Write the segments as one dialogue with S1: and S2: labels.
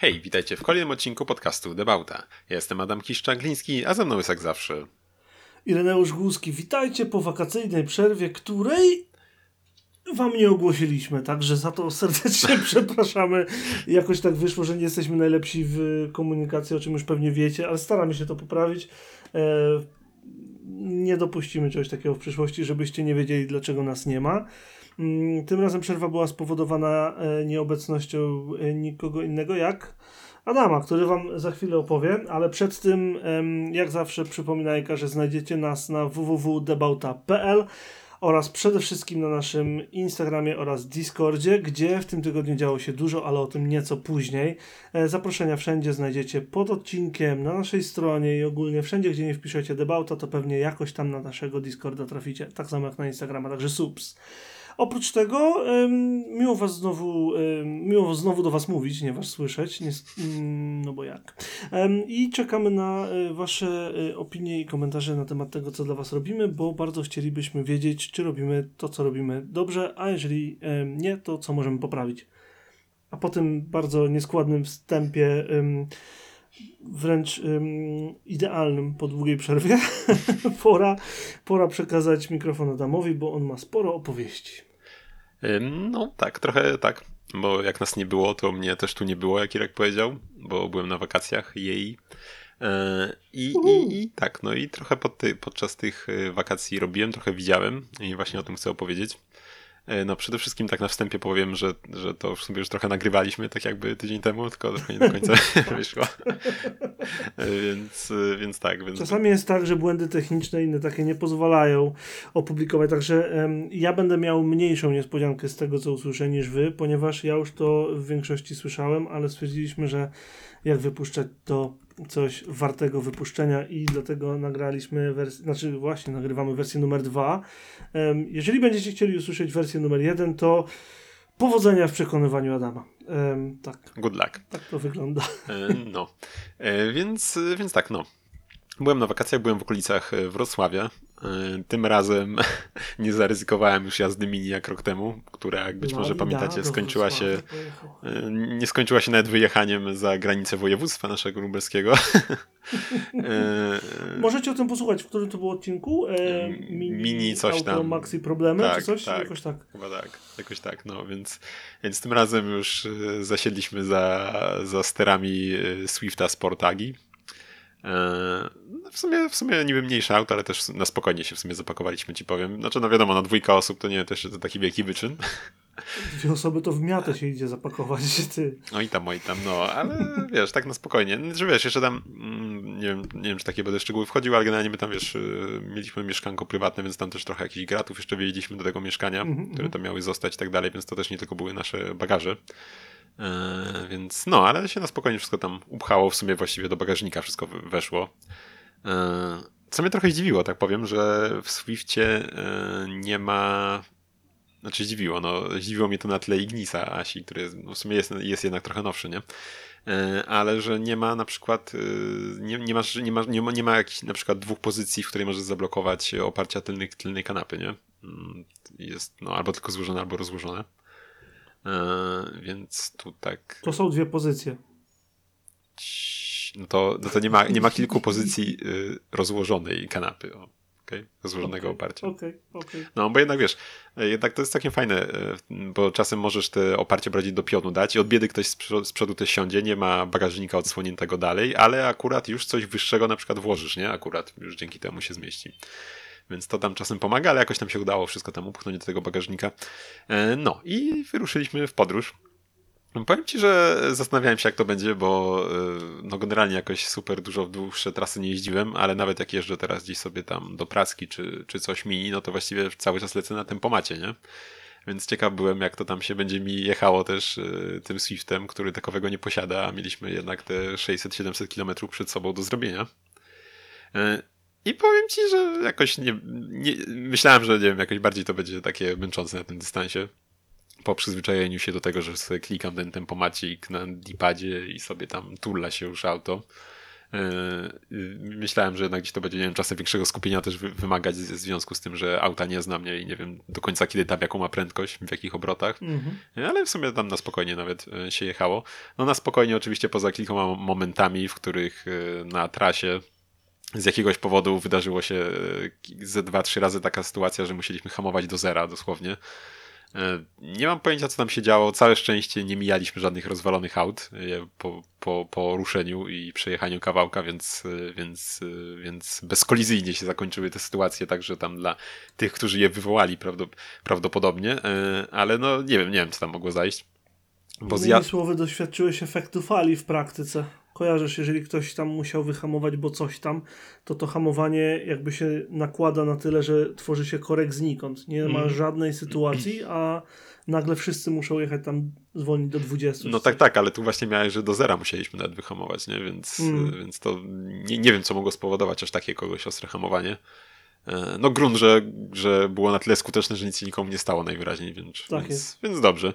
S1: Hej, witajcie w kolejnym odcinku podcastu Debauta. Ja jestem Adam Kiszczagliński, a ze mną jest jak zawsze
S2: Ireneusz Głuski. Witajcie po wakacyjnej przerwie, której wam nie ogłosiliśmy, także za to serdecznie przepraszamy. Jakoś tak wyszło, że nie jesteśmy najlepsi w komunikacji, o czym już pewnie wiecie, ale staramy się to poprawić. E, nie dopuścimy czegoś takiego w przyszłości, żebyście nie wiedzieli, dlaczego nas nie ma. Mm, tym razem przerwa była spowodowana e, nieobecnością e, nikogo innego jak Adama, który Wam za chwilę opowie, ale przed tym, jak zawsze, przypominajka, że znajdziecie nas na www.debauta.pl oraz przede wszystkim na naszym Instagramie oraz Discordzie, gdzie w tym tygodniu działo się dużo, ale o tym nieco później. E, zaproszenia wszędzie znajdziecie pod odcinkiem, na naszej stronie i ogólnie wszędzie, gdzie nie wpiszecie Debauta, to pewnie jakoś tam na naszego Discorda traficie, tak samo jak na Instagrama, także subs. Oprócz tego miło was znowu, miło znowu do was mówić, nie was słyszeć, nie, mm, no bo jak. I czekamy na e, wasze e, opinie i komentarze na temat tego, co dla was robimy, bo bardzo chcielibyśmy wiedzieć, czy robimy to, co robimy dobrze, a jeżeli nie, to co możemy poprawić. A po tym bardzo nieskładnym wstępie wręcz idealnym po długiej przerwie, pora, pora przekazać mikrofon Adamowi, bo on ma sporo opowieści.
S1: No tak, trochę tak. Bo jak nas nie było, to mnie też tu nie było, jak Irek powiedział, bo byłem na wakacjach jej. E, I, i, i tak, no i trochę pod ty, podczas tych y, wakacji robiłem, trochę widziałem i właśnie o tym chcę opowiedzieć. E, no przede wszystkim tak na wstępie powiem, że, że to w sumie już trochę nagrywaliśmy tak jakby tydzień temu, tylko trochę nie do końca wyszło. E, więc, więc tak. Więc...
S2: Czasami jest tak, że błędy techniczne inne takie nie pozwalają opublikować, także um, ja będę miał mniejszą niespodziankę z tego, co usłyszę niż wy, ponieważ ja już to w większości słyszałem, ale stwierdziliśmy, że jak wypuszczać to coś wartego wypuszczenia i dlatego nagraliśmy wersję, znaczy właśnie nagrywamy wersję numer dwa. Jeżeli będziecie chcieli usłyszeć wersję numer jeden, to powodzenia w przekonywaniu Adama. Tak.
S1: Good luck.
S2: Tak to wygląda.
S1: E, no. E, więc, więc tak, no. Byłem na wakacjach, byłem w okolicach e, Wrocławia. E, tym razem nie zaryzykowałem już jazdy mini jak rok temu, która, jak być no może pamiętacie, skończyła się. E, nie skończyła się nawet wyjechaniem za granicę województwa naszego lubelskiego.
S2: Możecie o tym posłuchać, w którym to było odcinku?
S1: Mini, mini coś tam.
S2: Maxi problemy, tak, czy coś?
S1: Tak, jakoś tak. Chyba tak, jakoś tak, no więc, więc tym razem już zasiedliśmy za, za sterami Swifta Sportagi E, w sumie, w sumie niby mniejsze auto, ale też na spokojnie się w sumie zapakowaliśmy, ci powiem. Znaczy, no wiadomo, na dwójka osób to nie też to taki wielki wyczyn.
S2: Dwie osoby to w miatę się idzie zapakować, ty.
S1: No i tam, oj tam, no, ale wiesz, tak na spokojnie. Że wiesz, jeszcze tam, mm, nie wiem, nie wiem czy takie będę szczegóły wchodził, ale generalnie my tam, wiesz, y, mieliśmy mieszkanko prywatne, więc tam też trochę jakichś gratów jeszcze wjeździliśmy do tego mieszkania, mm -hmm. które to miały zostać i tak dalej, więc to też nie tylko były nasze bagaże. E, więc no, ale się na spokojnie wszystko tam upchało, w sumie właściwie do bagażnika wszystko weszło. E, co mnie trochę zdziwiło, tak powiem, że w Swiftie e, nie ma. Znaczy zdziwiło, no zdziwiło mnie to na tle Ignisa Asi, który no, w sumie jest, jest jednak trochę nowszy, nie? ale że nie ma na przykład nie, nie, masz, nie, ma, nie, ma, nie ma jakichś na przykład dwóch pozycji, w której możesz zablokować oparcia tylnej, tylnej kanapy, nie? Mm, jest no, albo tylko złożone, albo rozłożone. E, więc tu tak.
S2: To są dwie pozycje.
S1: No to, no to nie, ma, nie ma kilku pozycji y, rozłożonej kanapy. O. Okay? Rozłożonego okay, oparcia.
S2: Okay, okay.
S1: No, bo jednak wiesz, jednak to jest całkiem fajne, e, bo czasem możesz te oparcie bardziej do pionu dać i od biedy ktoś z przodu też siądzie, nie ma bagażnika odsłoniętego dalej, ale akurat już coś wyższego na przykład włożysz, nie? Akurat już dzięki temu się zmieści więc to tam czasem pomaga, ale jakoś tam się udało wszystko tam upchnąć do tego bagażnika. E, no i wyruszyliśmy w podróż. Powiem ci, że zastanawiałem się, jak to będzie, bo e, no generalnie jakoś super dużo w dłuższe trasy nie jeździłem, ale nawet jak jeżdżę teraz gdzieś sobie tam do Praski czy, czy coś mini, no to właściwie cały czas lecę na tempomacie, nie? Więc ciekaw byłem, jak to tam się będzie mi jechało też y, tym Swiftem, który takowego nie posiada, a mieliśmy jednak te 600-700 km przed sobą do zrobienia. I powiem ci, że jakoś nie, nie, myślałem, że nie wiem, jakoś bardziej to będzie takie męczące na tym dystansie. Po przyzwyczajeniu się do tego, że sobie klikam ten tempomacik na dipadzie i sobie tam turla się już auto. Myślałem, że jednak gdzieś to będzie, nie wiem, czasem większego skupienia też wymagać w związku z tym, że auta nie znam mnie i nie wiem do końca kiedy tam jaką ma prędkość, w jakich obrotach. Mhm. Ale w sumie tam na spokojnie nawet się jechało. No na spokojnie oczywiście poza kilkoma momentami, w których na trasie z jakiegoś powodu wydarzyło się ze dwa, trzy razy taka sytuacja, że musieliśmy hamować do zera dosłownie. E, nie mam pojęcia, co tam się działo. Całe szczęście nie mijaliśmy żadnych rozwalonych aut e, po, po, po ruszeniu i przejechaniu kawałka, więc, e, więc, więc bezkolizyjnie się zakończyły te sytuacje, także tam dla tych, którzy je wywołali prawdopodobnie, ale no nie wiem, nie wiem, co tam mogło zajść.
S2: Bo Innymi zja... słowy, doświadczyłeś efektu fali w praktyce kojarzysz, jeżeli ktoś tam musiał wyhamować, bo coś tam, to to hamowanie jakby się nakłada na tyle, że tworzy się korek znikąd. Nie ma mm. żadnej sytuacji, a nagle wszyscy muszą jechać tam zwolnić do 20.
S1: No tak, tak, ale tu właśnie miałeś, że do zera musieliśmy nawet wyhamować, nie? Więc, mm. więc to nie, nie wiem, co mogło spowodować aż takie kogoś ostre hamowanie. E, no grunt, że, że było na tyle skuteczne, że nic nikomu nie stało najwyraźniej, więc, tak więc, więc dobrze.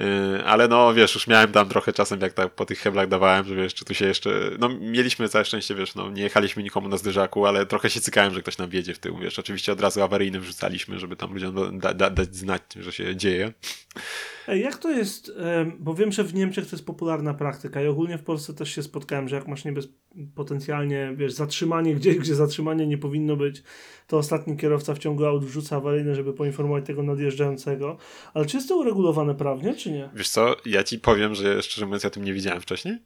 S1: Yy, ale no wiesz, już miałem tam trochę czasem, jak tak po tych heblach dawałem, że wiesz, czy tu się jeszcze. No mieliśmy całe szczęście, wiesz, no nie jechaliśmy nikomu na zderzaku, ale trochę się cykałem, że ktoś nam wiedzie w tył, wiesz. Oczywiście od razu awaryjnym wrzucaliśmy, żeby tam ludziom da, da, dać znać, że się dzieje.
S2: Jak to jest, bo wiem, że w Niemczech to jest popularna praktyka i ogólnie w Polsce też się spotkałem, że jak masz niebez... potencjalnie, wiesz, zatrzymanie gdzieś, gdzie zatrzymanie nie powinno być, to ostatni kierowca w ciągu aut wrzuca awaryjne, żeby poinformować tego nadjeżdżającego. Ale czy jest to uregulowane prawnie, czy nie?
S1: Wiesz co, ja ci powiem, że szczerze mówiąc ja tym nie widziałem wcześniej.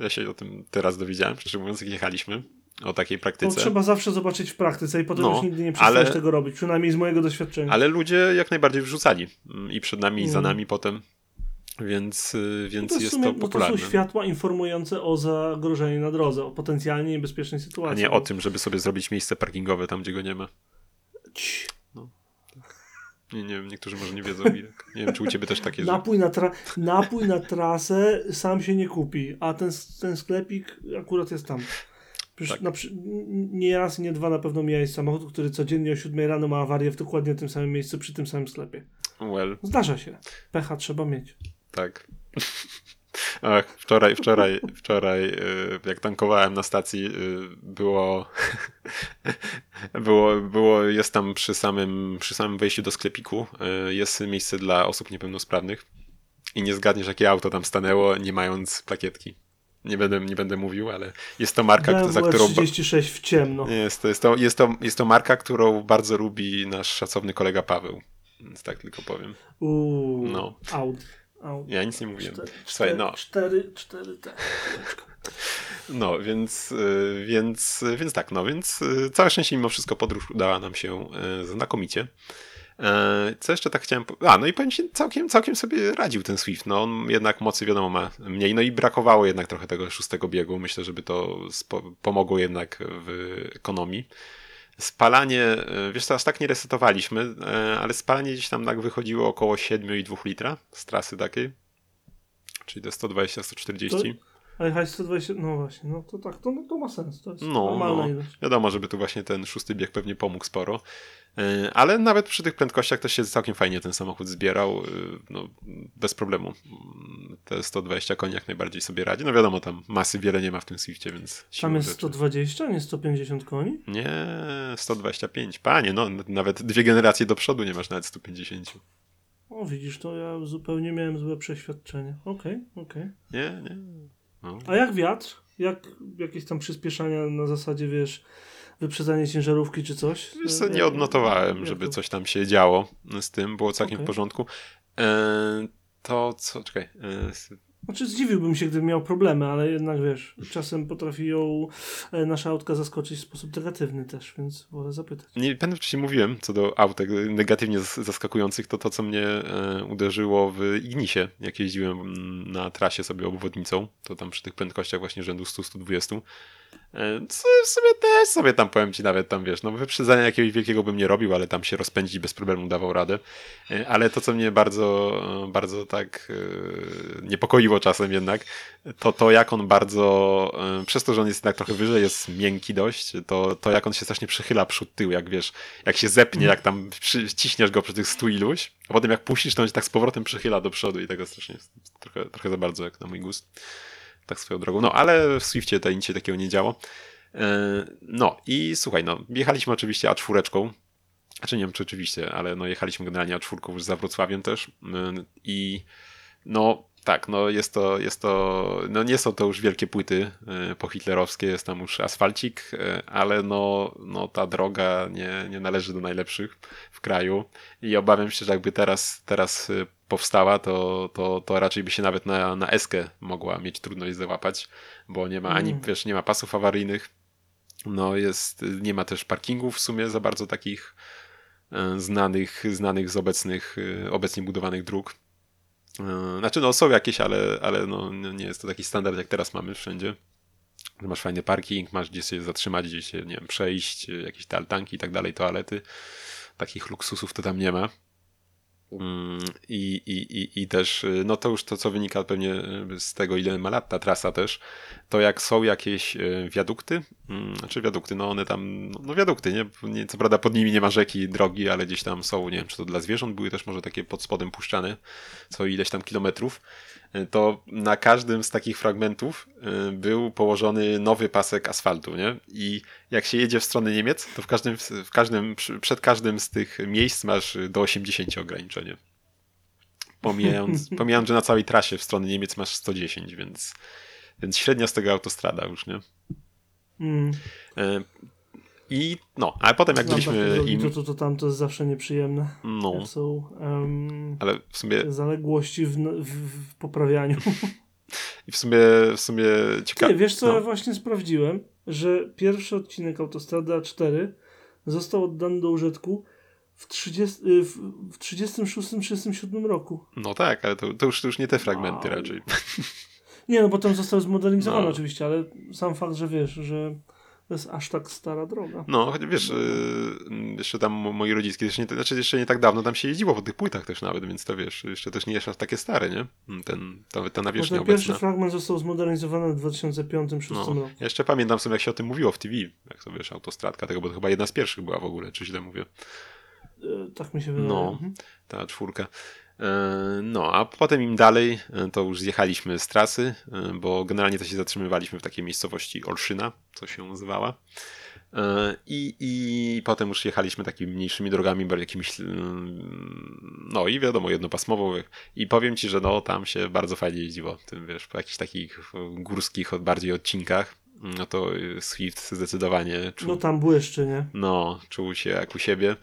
S1: Ja się o tym teraz dowiedziałem, szczerze mówiąc, jak jechaliśmy o takiej praktyce.
S2: To trzeba zawsze zobaczyć w praktyce i potem no, już nigdy nie przestaniesz ale, tego robić, przynajmniej z mojego doświadczenia.
S1: Ale ludzie jak najbardziej wrzucali mm, i przed nami, i za mm. nami potem, więc, y, więc no to jest sumie, to popularne.
S2: No to są światła informujące o zagrożeniu na drodze, o potencjalnie niebezpiecznej sytuacji.
S1: A nie o tym, żeby sobie zrobić miejsce parkingowe tam, gdzie go nie ma. No. Tak. Nie, nie wiem, niektórzy może nie wiedzą. Nie wiem, czy u ciebie też takie
S2: napój na, napój na trasę sam się nie kupi, a ten, ten sklepik akurat jest tam. Przecież tak. na, nie raz, nie dwa na pewno miałeś samochód, który codziennie o 7 rano ma awarię w dokładnie tym samym miejscu, przy tym samym sklepie.
S1: Well.
S2: Zdarza się. Pecha trzeba mieć.
S1: Tak. Ach, wczoraj, wczoraj, wczoraj, y, jak tankowałem na stacji, y, było, było, było, jest tam przy samym, przy samym wejściu do sklepiku, y, jest miejsce dla osób niepełnosprawnych i nie zgadniesz, jakie auto tam stanęło, nie mając plakietki. Nie będę, nie będę mówił, ale jest to marka,
S2: BMW
S1: za którą.
S2: 36 w ciemno.
S1: Jest to, jest, to, jest, to, jest to marka, którą bardzo lubi nasz szacowny kolega Paweł. Więc tak tylko powiem.
S2: Uuu, no. Audi.
S1: Audi. Ja nic nie mówiłem.
S2: Cztery, Słuchaj, no. Cztery, cztery, te.
S1: No, więc, y, więc, więc tak, no, więc y, całe szczęście mimo wszystko podróż udała nam się y, znakomicie. E, co jeszcze tak chciałem. A, no i powiem ci, całkiem, całkiem sobie radził ten Swift. No, on jednak mocy, wiadomo, ma mniej. No i brakowało jednak trochę tego szóstego biegu. Myślę, żeby to pomogło jednak w ekonomii. Spalanie, e, wiesz co, aż tak nie resetowaliśmy, e, ale spalanie gdzieś tam tak wychodziło około 7,2 litra z trasy takiej. Czyli do 120-140.
S2: Ale jechać 120, no właśnie, no to tak, to, no, to ma sens. To jest no,
S1: normalna no. ilość. Wiadomo, żeby tu właśnie ten szósty bieg pewnie pomógł sporo. E, ale nawet przy tych prędkościach to się całkiem fajnie ten samochód zbierał, e, no, bez problemu. Te 120 koni jak najbardziej sobie radzi. No wiadomo, tam masy wiele nie ma w tym Swiftie, więc...
S2: Tam jest rzeczy. 120, nie 150 koni?
S1: Nie, 125. Panie, no nawet dwie generacje do przodu nie masz nawet 150.
S2: O, widzisz, to ja zupełnie miałem złe przeświadczenie. Okej, okay, okej. Okay.
S1: Nie, nie.
S2: No. A jak wiatr? Jak jakieś tam przyspieszania na zasadzie, wiesz wyprzedzanie ciężarówki czy coś?
S1: Wiesz co, nie odnotowałem, żeby coś tam się działo z tym, było całkiem okay. w porządku. E, to co, czekaj. E,
S2: znaczy zdziwiłbym się, gdybym miał problemy, ale jednak wiesz, czasem potrafią e, nasza autka zaskoczyć w sposób negatywny też, więc wolę zapytać.
S1: Nie będę wcześniej mówiłem co do autek negatywnie zaskakujących, to to co mnie e, uderzyło w Ignisie, jak jeździłem mm, na trasie sobie obwodnicą, to tam przy tych prędkościach właśnie rzędu 100-120 E, co w sumie też sobie tam powiem ci nawet tam, wiesz, no wyprzedzania jakiegoś wielkiego bym nie robił, ale tam się rozpędzić bez problemu dawał radę. E, ale to, co mnie bardzo, bardzo tak e, niepokoiło czasem jednak, to to, jak on bardzo, przez to, że on jest jednak trochę wyżej, jest miękki dość, to, to jak on się strasznie przychyla przód tył, jak wiesz, jak się zepnie, jak tam ciśniesz go przy tych stu iluś, a potem jak puścisz, to on się tak z powrotem przychyla do przodu i tego strasznie trochę, trochę za bardzo jak na mój gust. Tak swoją drogą. No, ale w Swiftie to nic się takiego nie działo. No i słuchaj, no, jechaliśmy oczywiście A4, znaczy nie wiem czy oczywiście, ale no jechaliśmy generalnie A4 już za Wrocławiem też i no tak, no jest to, jest to, no nie są to już wielkie płyty e, pohitlerowskie, jest tam już asfalcik, e, ale no, no ta droga nie, nie należy do najlepszych w kraju i obawiam się, że jakby teraz, teraz e, powstała, to, to, to raczej by się nawet na, na eskę mogła mieć trudność załapać, bo nie ma ani, mm. wiesz, nie ma pasów awaryjnych, no jest, nie ma też parkingów w sumie za bardzo takich znanych, znanych z obecnych, obecnie budowanych dróg. E, znaczy, no są jakieś, ale, ale no, nie jest to taki standard, jak teraz mamy wszędzie. Masz fajny parking, masz gdzie się zatrzymać, gdzie się, nie wiem, przejść, jakieś te altanki i tak dalej, toalety. Takich luksusów to tam nie ma. Mm, I, i, i, I też, y, no to już to, co wynika pewnie y, z tego, ile ma lat ta trasa też, to jak są jakieś y, wiadukty, mm, znaczy wiadukty, no one tam, no, no wiadukty, nie? nie? Co prawda pod nimi nie ma rzeki, drogi, ale gdzieś tam są, nie wiem, czy to dla zwierząt były też może takie pod spodem puszczane, co ileś tam kilometrów, to na każdym z takich fragmentów był położony nowy pasek asfaltu, nie? I jak się jedzie w stronę Niemiec, to w każdym, w każdym, przed każdym z tych miejsc masz do 80 ograniczenie. Pomijając, pomijając, że na całej trasie w stronę Niemiec masz 110, więc, więc średnia z tego autostrada już, nie? Mm. I no, ale potem jak byliśmy
S2: im... To, to, to tam to jest zawsze nieprzyjemne.
S1: No.
S2: Jak są um,
S1: ale w sumie...
S2: zaległości w, w, w poprawianiu.
S1: I w sumie, w sumie ciekawe.
S2: wiesz co, no. ja właśnie sprawdziłem, że pierwszy odcinek Autostrady A4 został oddany do użytku w, 30, y, w, w 36-37 roku.
S1: No tak, ale to, to, już, to już nie te fragmenty wow. raczej.
S2: Nie, no bo tam został zmodernizowany no. oczywiście, ale sam fakt, że wiesz, że to jest aż tak stara droga.
S1: No, choć wiesz, yy, jeszcze tam moi rodzice, jeszcze nie, znaczy jeszcze nie tak dawno tam się jeździło po tych płytach też nawet, więc to wiesz, jeszcze też nie jest aż takie stare, nie? Ten, to, ta nawierzchnia no,
S2: ten pierwszy fragment został zmodernizowany w 2005-2006 no, roku.
S1: Ja jeszcze pamiętam sobie, jak się o tym mówiło w TV, jak sobie wiesz, autostradka tego, bo to chyba jedna z pierwszych była w ogóle, czy źle mówię.
S2: Yy, tak mi się wydaje.
S1: No, mhm. ta czwórka. E, no, a potem im dalej e, to już zjechaliśmy z trasy, e, bo generalnie to się zatrzymywaliśmy w takiej miejscowości Olszyna, co się nazywała. I, I potem już jechaliśmy takimi mniejszymi drogami, jakimiś, no i wiadomo, jednopasmową. I powiem ci, że no, tam się bardzo fajnie jeździło. Tym, wiesz, po jakichś takich górskich, bardziej odcinkach. No to Swift zdecydowanie
S2: czuł. No tam błyszczy, nie?
S1: No, czuł się jak u siebie.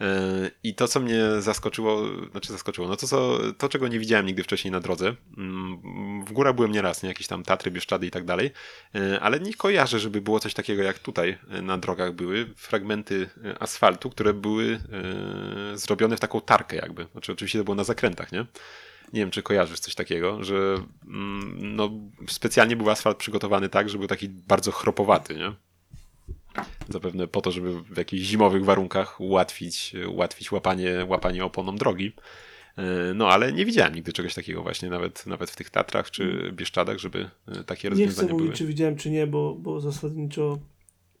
S1: E, I to, co mnie zaskoczyło, znaczy zaskoczyło, no to, co, to czego nie widziałem nigdy wcześniej na drodze. Mm, w górach byłem nieraz, nie? Jakieś tam Tatry, Bieszczady i tak dalej, e, ale nie kojarzę, żeby było coś takiego jak tutaj e, na drogach były. Fragmenty asfaltu, które były zrobione w taką tarkę jakby. Znaczy oczywiście to było na zakrętach, nie? Nie wiem, czy kojarzysz coś takiego, że mm, no, specjalnie był asfalt przygotowany tak, żeby był taki bardzo chropowaty, nie? Zapewne po to, żeby w jakichś zimowych warunkach ułatwić, ułatwić łapanie, łapanie oponą drogi. E, no ale nie widziałem nigdy czegoś takiego właśnie, nawet, nawet w tych Tatrach czy Bieszczadach, żeby e, takie rozwiązania były. Nie chcę mówić,
S2: czy widziałem, czy nie, bo, bo zasadniczo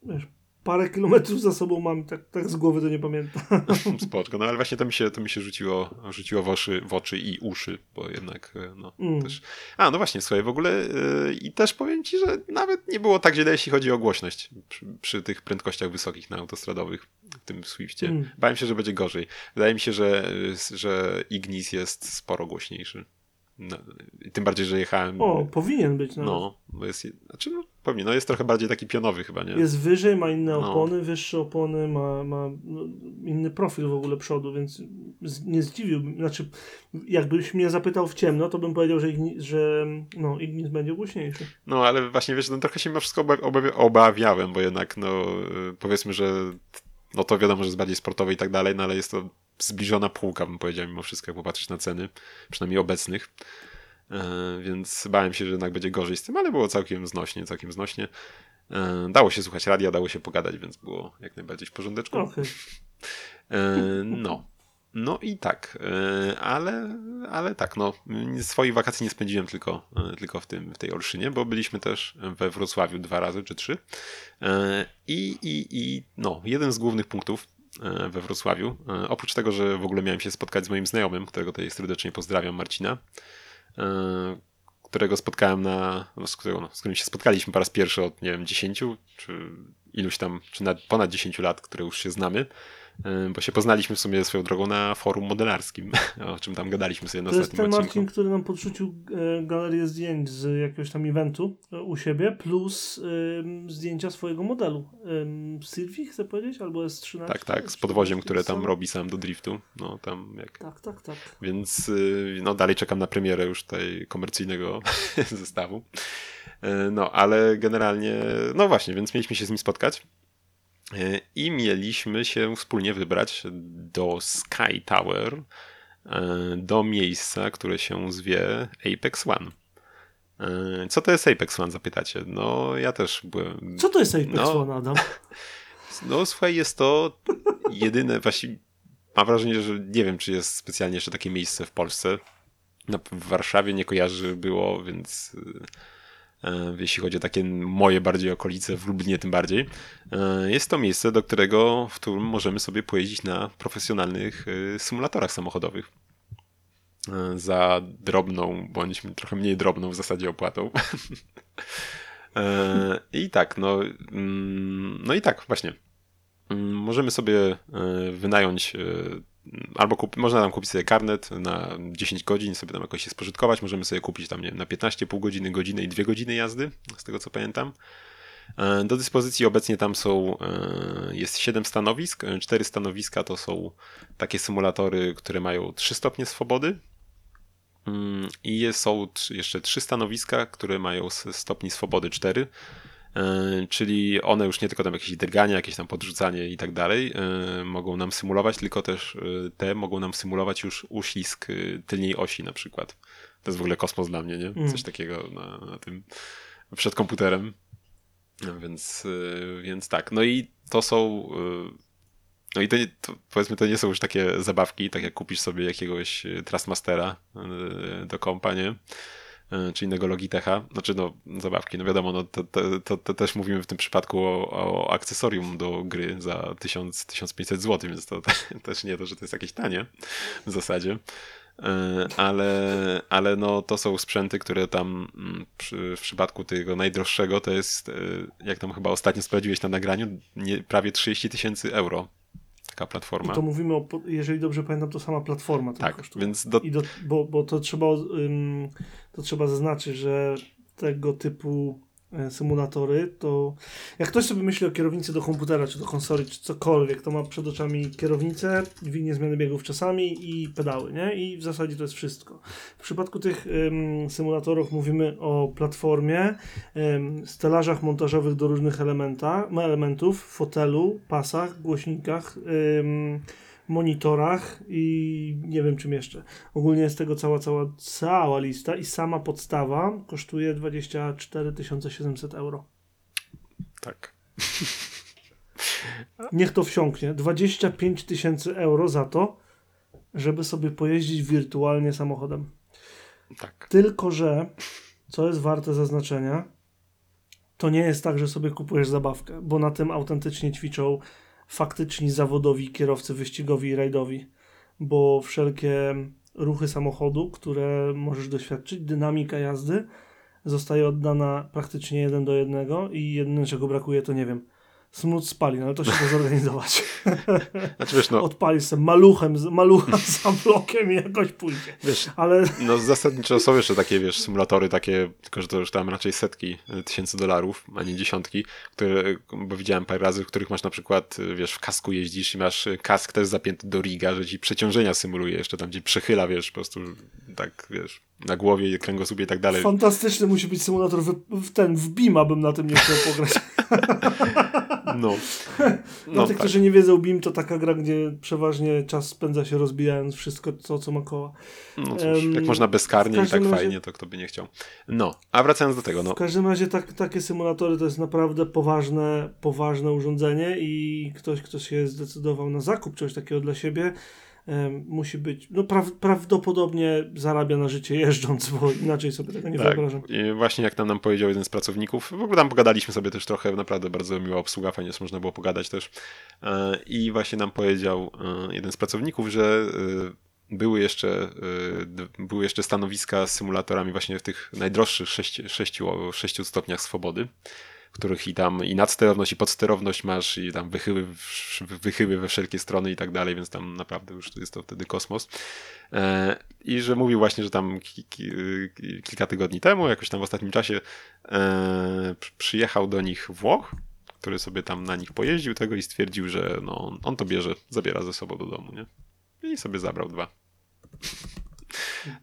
S2: wiesz, parę kilometrów za sobą mam, tak, tak z głowy to nie pamiętam.
S1: Spoczko, no ale właśnie to mi się, to mi się rzuciło, rzuciło w, oczy, w oczy i uszy, bo jednak e, no mm. też... A, no właśnie, słuchaj, w ogóle yy, i też powiem ci, że nawet nie było tak źle, jeśli chodzi o głośność przy, przy tych prędkościach wysokich na autostradowych w tym Swiftie. Mm. Bałem się, że będzie gorzej. Wydaje mi się, że, że Ignis jest sporo głośniejszy. No, tym bardziej, że jechałem.
S2: O, powinien być.
S1: Nawet. No, bo jest. Znaczy, no, powinien. No, jest trochę bardziej taki pionowy, chyba, nie?
S2: Jest wyżej, ma inne no. opony, no. wyższe opony, ma, ma no, inny profil w ogóle przodu, więc nie zdziwiłbym. Znaczy, jakbyś mnie zapytał w ciemno, to bym powiedział, że, Ignis, że no, Ignis będzie głośniejszy.
S1: No, ale właśnie wiesz, no, trochę się mimo wszystko obawiałem, bo jednak, no, powiedzmy, że no to wiadomo, że jest bardziej sportowe i tak dalej, no ale jest to zbliżona półka, bym powiedział, mimo wszystko, jak popatrzeć na ceny, przynajmniej obecnych. E, więc bałem się, że jednak będzie gorzej z tym, ale było całkiem znośnie, całkiem znośnie. E, dało się słuchać radia, dało się pogadać, więc było jak najbardziej w porządeczku.
S2: Okay.
S1: E, no. No i tak, ale, ale tak, no, swoich wakacji nie spędziłem tylko, tylko w, tym, w tej Olszynie, bo byliśmy też we Wrocławiu dwa razy czy trzy. I, i, i no, jeden z głównych punktów we Wrocławiu. Oprócz tego, że w ogóle miałem się spotkać z moim znajomym, którego tutaj serdecznie pozdrawiam, Marcina, którego spotkałem na, no, z, no, z którym się spotkaliśmy po raz pierwszy od, nie wiem, 10 czy iluś tam, czy ponad 10 lat, które już się znamy. Y, bo się poznaliśmy w sumie swoją drogą na forum modelarskim, o czym tam gadaliśmy sobie na
S2: To jest
S1: ostatnim
S2: ten
S1: odcinku.
S2: Marcin, który nam podrzucił e, galerię zdjęć z jakiegoś tam eventu e, u siebie, plus e, zdjęcia swojego modelu. E, Sylwii, chcę powiedzieć? Albo S13?
S1: Tak, tak, z podwoziem, które tam robi sam do driftu. No tam jak...
S2: Tak, tak, tak.
S1: Więc y, no dalej czekam na premierę już tej komercyjnego zestawu. No, ale generalnie, no właśnie, więc mieliśmy się z nim spotkać. Y, I mieliśmy się wspólnie wybrać do Sky Tower, y, do miejsca, które się zwie Apex One. Y, Co to jest Apex One, zapytacie? No, ja też byłem.
S2: Co to jest Apex
S1: No.
S2: One, Adam?
S1: No, słuchaj, jest to jedyne, właściwie mam wrażenie, że nie wiem, czy jest specjalnie jeszcze takie miejsce w Polsce. Na, w Warszawie nie kojarzy było, więc e, e, jeśli chodzi o takie moje bardziej okolice, w Lublinie tym bardziej, e, jest to miejsce, do którego, w którym możemy sobie pojeździć na profesjonalnych e, symulatorach samochodowych. E, za drobną, bądź trochę mniej drobną w zasadzie opłatą. E, I tak, no, mm, no i tak, właśnie. Mm, Możemy sobie e, wynająć e, albo kup, można tam kupić sobie karnet na 10 godzin, sobie tam jakoś się spożytkować. Możemy sobie kupić tam nie, wiem, na 15, pół godziny, godzinę i 2 godziny jazdy, z tego co pamiętam. E, Do dyspozycji obecnie tam są, e, jest 7 stanowisk. 4 stanowiska to są takie symulatory, które mają 3 stopnie swobody. Mm, I są jeszcze 3 stanowiska, które mają stopni swobody 4. E, Czyli one już nie tylko tam jakieś drgania, jakieś tam podrzucanie i tak dalej e, mogą nam symulować, tylko też e, te mogą nam symulować już uślizg tylniej osi na przykład. To jest w ogóle kosmos dla mnie, nie?
S2: Mm.
S1: Coś takiego na, na tym przed komputerem. No Więc, więc tak. No i to są. No i to, nie, to powiedzmy, to nie są już takie zabawki, tak jak kupisz sobie jakiegoś Trustmastera do kompa, nie? E, czy innego Logitecha, znaczy no zabawki, no wiadomo, no to, to, to, to też mówimy w tym przypadku o, o akcesorium do gry za 1000-1500 zł, więc to też nie to, że to jest jakieś tanie w zasadzie. E, Ale, ale no to są sprzęty, które tam mm, przy, w przypadku tego najdroższego to jest, e, jak tam chyba ostatnio sprawdziłeś na nagraniu, nie, prawie 30 tysięcy euro. Taka
S2: I
S1: platforma.
S2: to mówimy o, jeżeli dobrze pamiętam, to sama platforma
S1: Tak,
S2: kosztuje.
S1: więc do,
S2: I do, bo, bo to trzeba ym, to trzeba zaznaczyć, że tego typu e, symulatory, to jak ktoś sobie myśli o kierownicy do komputera, czy do konsoli, czy cokolwiek, to ma przed oczami kierownicę, dźwignię zmiany biegów czasami i pedały, nie? I w zasadzie to jest wszystko. W przypadku tych ym, symulatorów mówimy o platformie, ym, stelażach montażowych do różnych elementa, elementów, fotelu, pasach, głośnikach, ym, monitorach i nie wiem czym jeszcze. Ogólnie jest tego cała, cała, cała lista i sama podstawa kosztuje 24 700 euro.
S1: tak.
S2: Niech to wsiąknie. 25 tysięcy euro za to, żeby sobie pojeździć wirtualnie samochodem.
S1: Tak.
S2: Tylko, że co jest warte zaznaczenia, to nie jest tak, że sobie kupujesz zabawkę, bo na tym autentycznie ćwiczą faktyczni zawodowi kierowcy wyścigowi i rajdowi, bo wszelkie ruchy samochodu, które możesz doświadczyć, dynamika jazdy zostaje oddana praktycznie jeden do jednego i jedyne czego brakuje to nie wiem, smród spalin, ale to się da zorganizować.
S1: Znaczy wiesz, no,
S2: Odpalisz sobie maluchem, malucha za blokiem i jakoś pójdzie.
S1: wiesz,
S2: Ale
S1: No zasadniczo są jeszcze takie, wiesz, symulatory takie, tylko że to już tam raczej setki e, tysięcy dolarów, a nie dziesiątki, które, bo widziałem parę razy, w których masz na przykład, e, wiesz, w kasku jeździsz i masz e, kask też zapięty do riga, że ci przeciążenia symuluje, jeszcze tam ci przechyla, wiesz, po prostu tak, wiesz, na głowie, kręgosłupie i tak dalej.
S2: Fantastyczny musi być symulator w, w ten, w Bima bym na tym nie chciał pograć.
S1: No.
S2: Dla
S1: No
S2: tych,
S1: tak.
S2: którzy nie wiedzą, Bim to taka gra, gdzie przeważnie czas spędza się rozbijając wszystko, co, co ma koła.
S1: No cóż,
S2: Em,
S1: jak można bezkarnie i tak
S2: razie-
S1: fajnie, to kto by nie chciał. No, a wracając do tego, no,
S2: W każdym razie tak, takie symulatory to jest naprawdę poważne, poważne urządzenie i ktoś, kto się zdecydował na zakup czegoś takiego dla siebie, musi być, no pra, prawdopodobnie zarabia na życie jeżdżąc, bo inaczej sobie tego nie
S1: Tak.
S2: wyobrażam.
S1: I właśnie jak tam nam powiedział jeden z pracowników, w ogóle tam pogadaliśmy sobie też trochę, naprawdę bardzo miła obsługa, fajnie że można było pogadać też. E, I właśnie nam powiedział e, jeden z pracowników, że były jeszcze, były jeszcze stanowiska z symulatorami właśnie w tych najdroższych 6, 6, 6 stopniach swobody, których i tam i nadsterowność, i podsterowność masz, i tam wychyły, wychyły we wszelkie strony i tak dalej, więc tam naprawdę już jest to wtedy kosmos. E, I że mówił właśnie, że tam ki, kilka tygodni temu, jakoś tam w ostatnim czasie, e, przy- przyjechał do nich Włoch, który sobie tam na nich pojeździł tego i stwierdził, że no, on to bierze, zabiera ze sobą do domu, nie? I sobie zabrał dwa.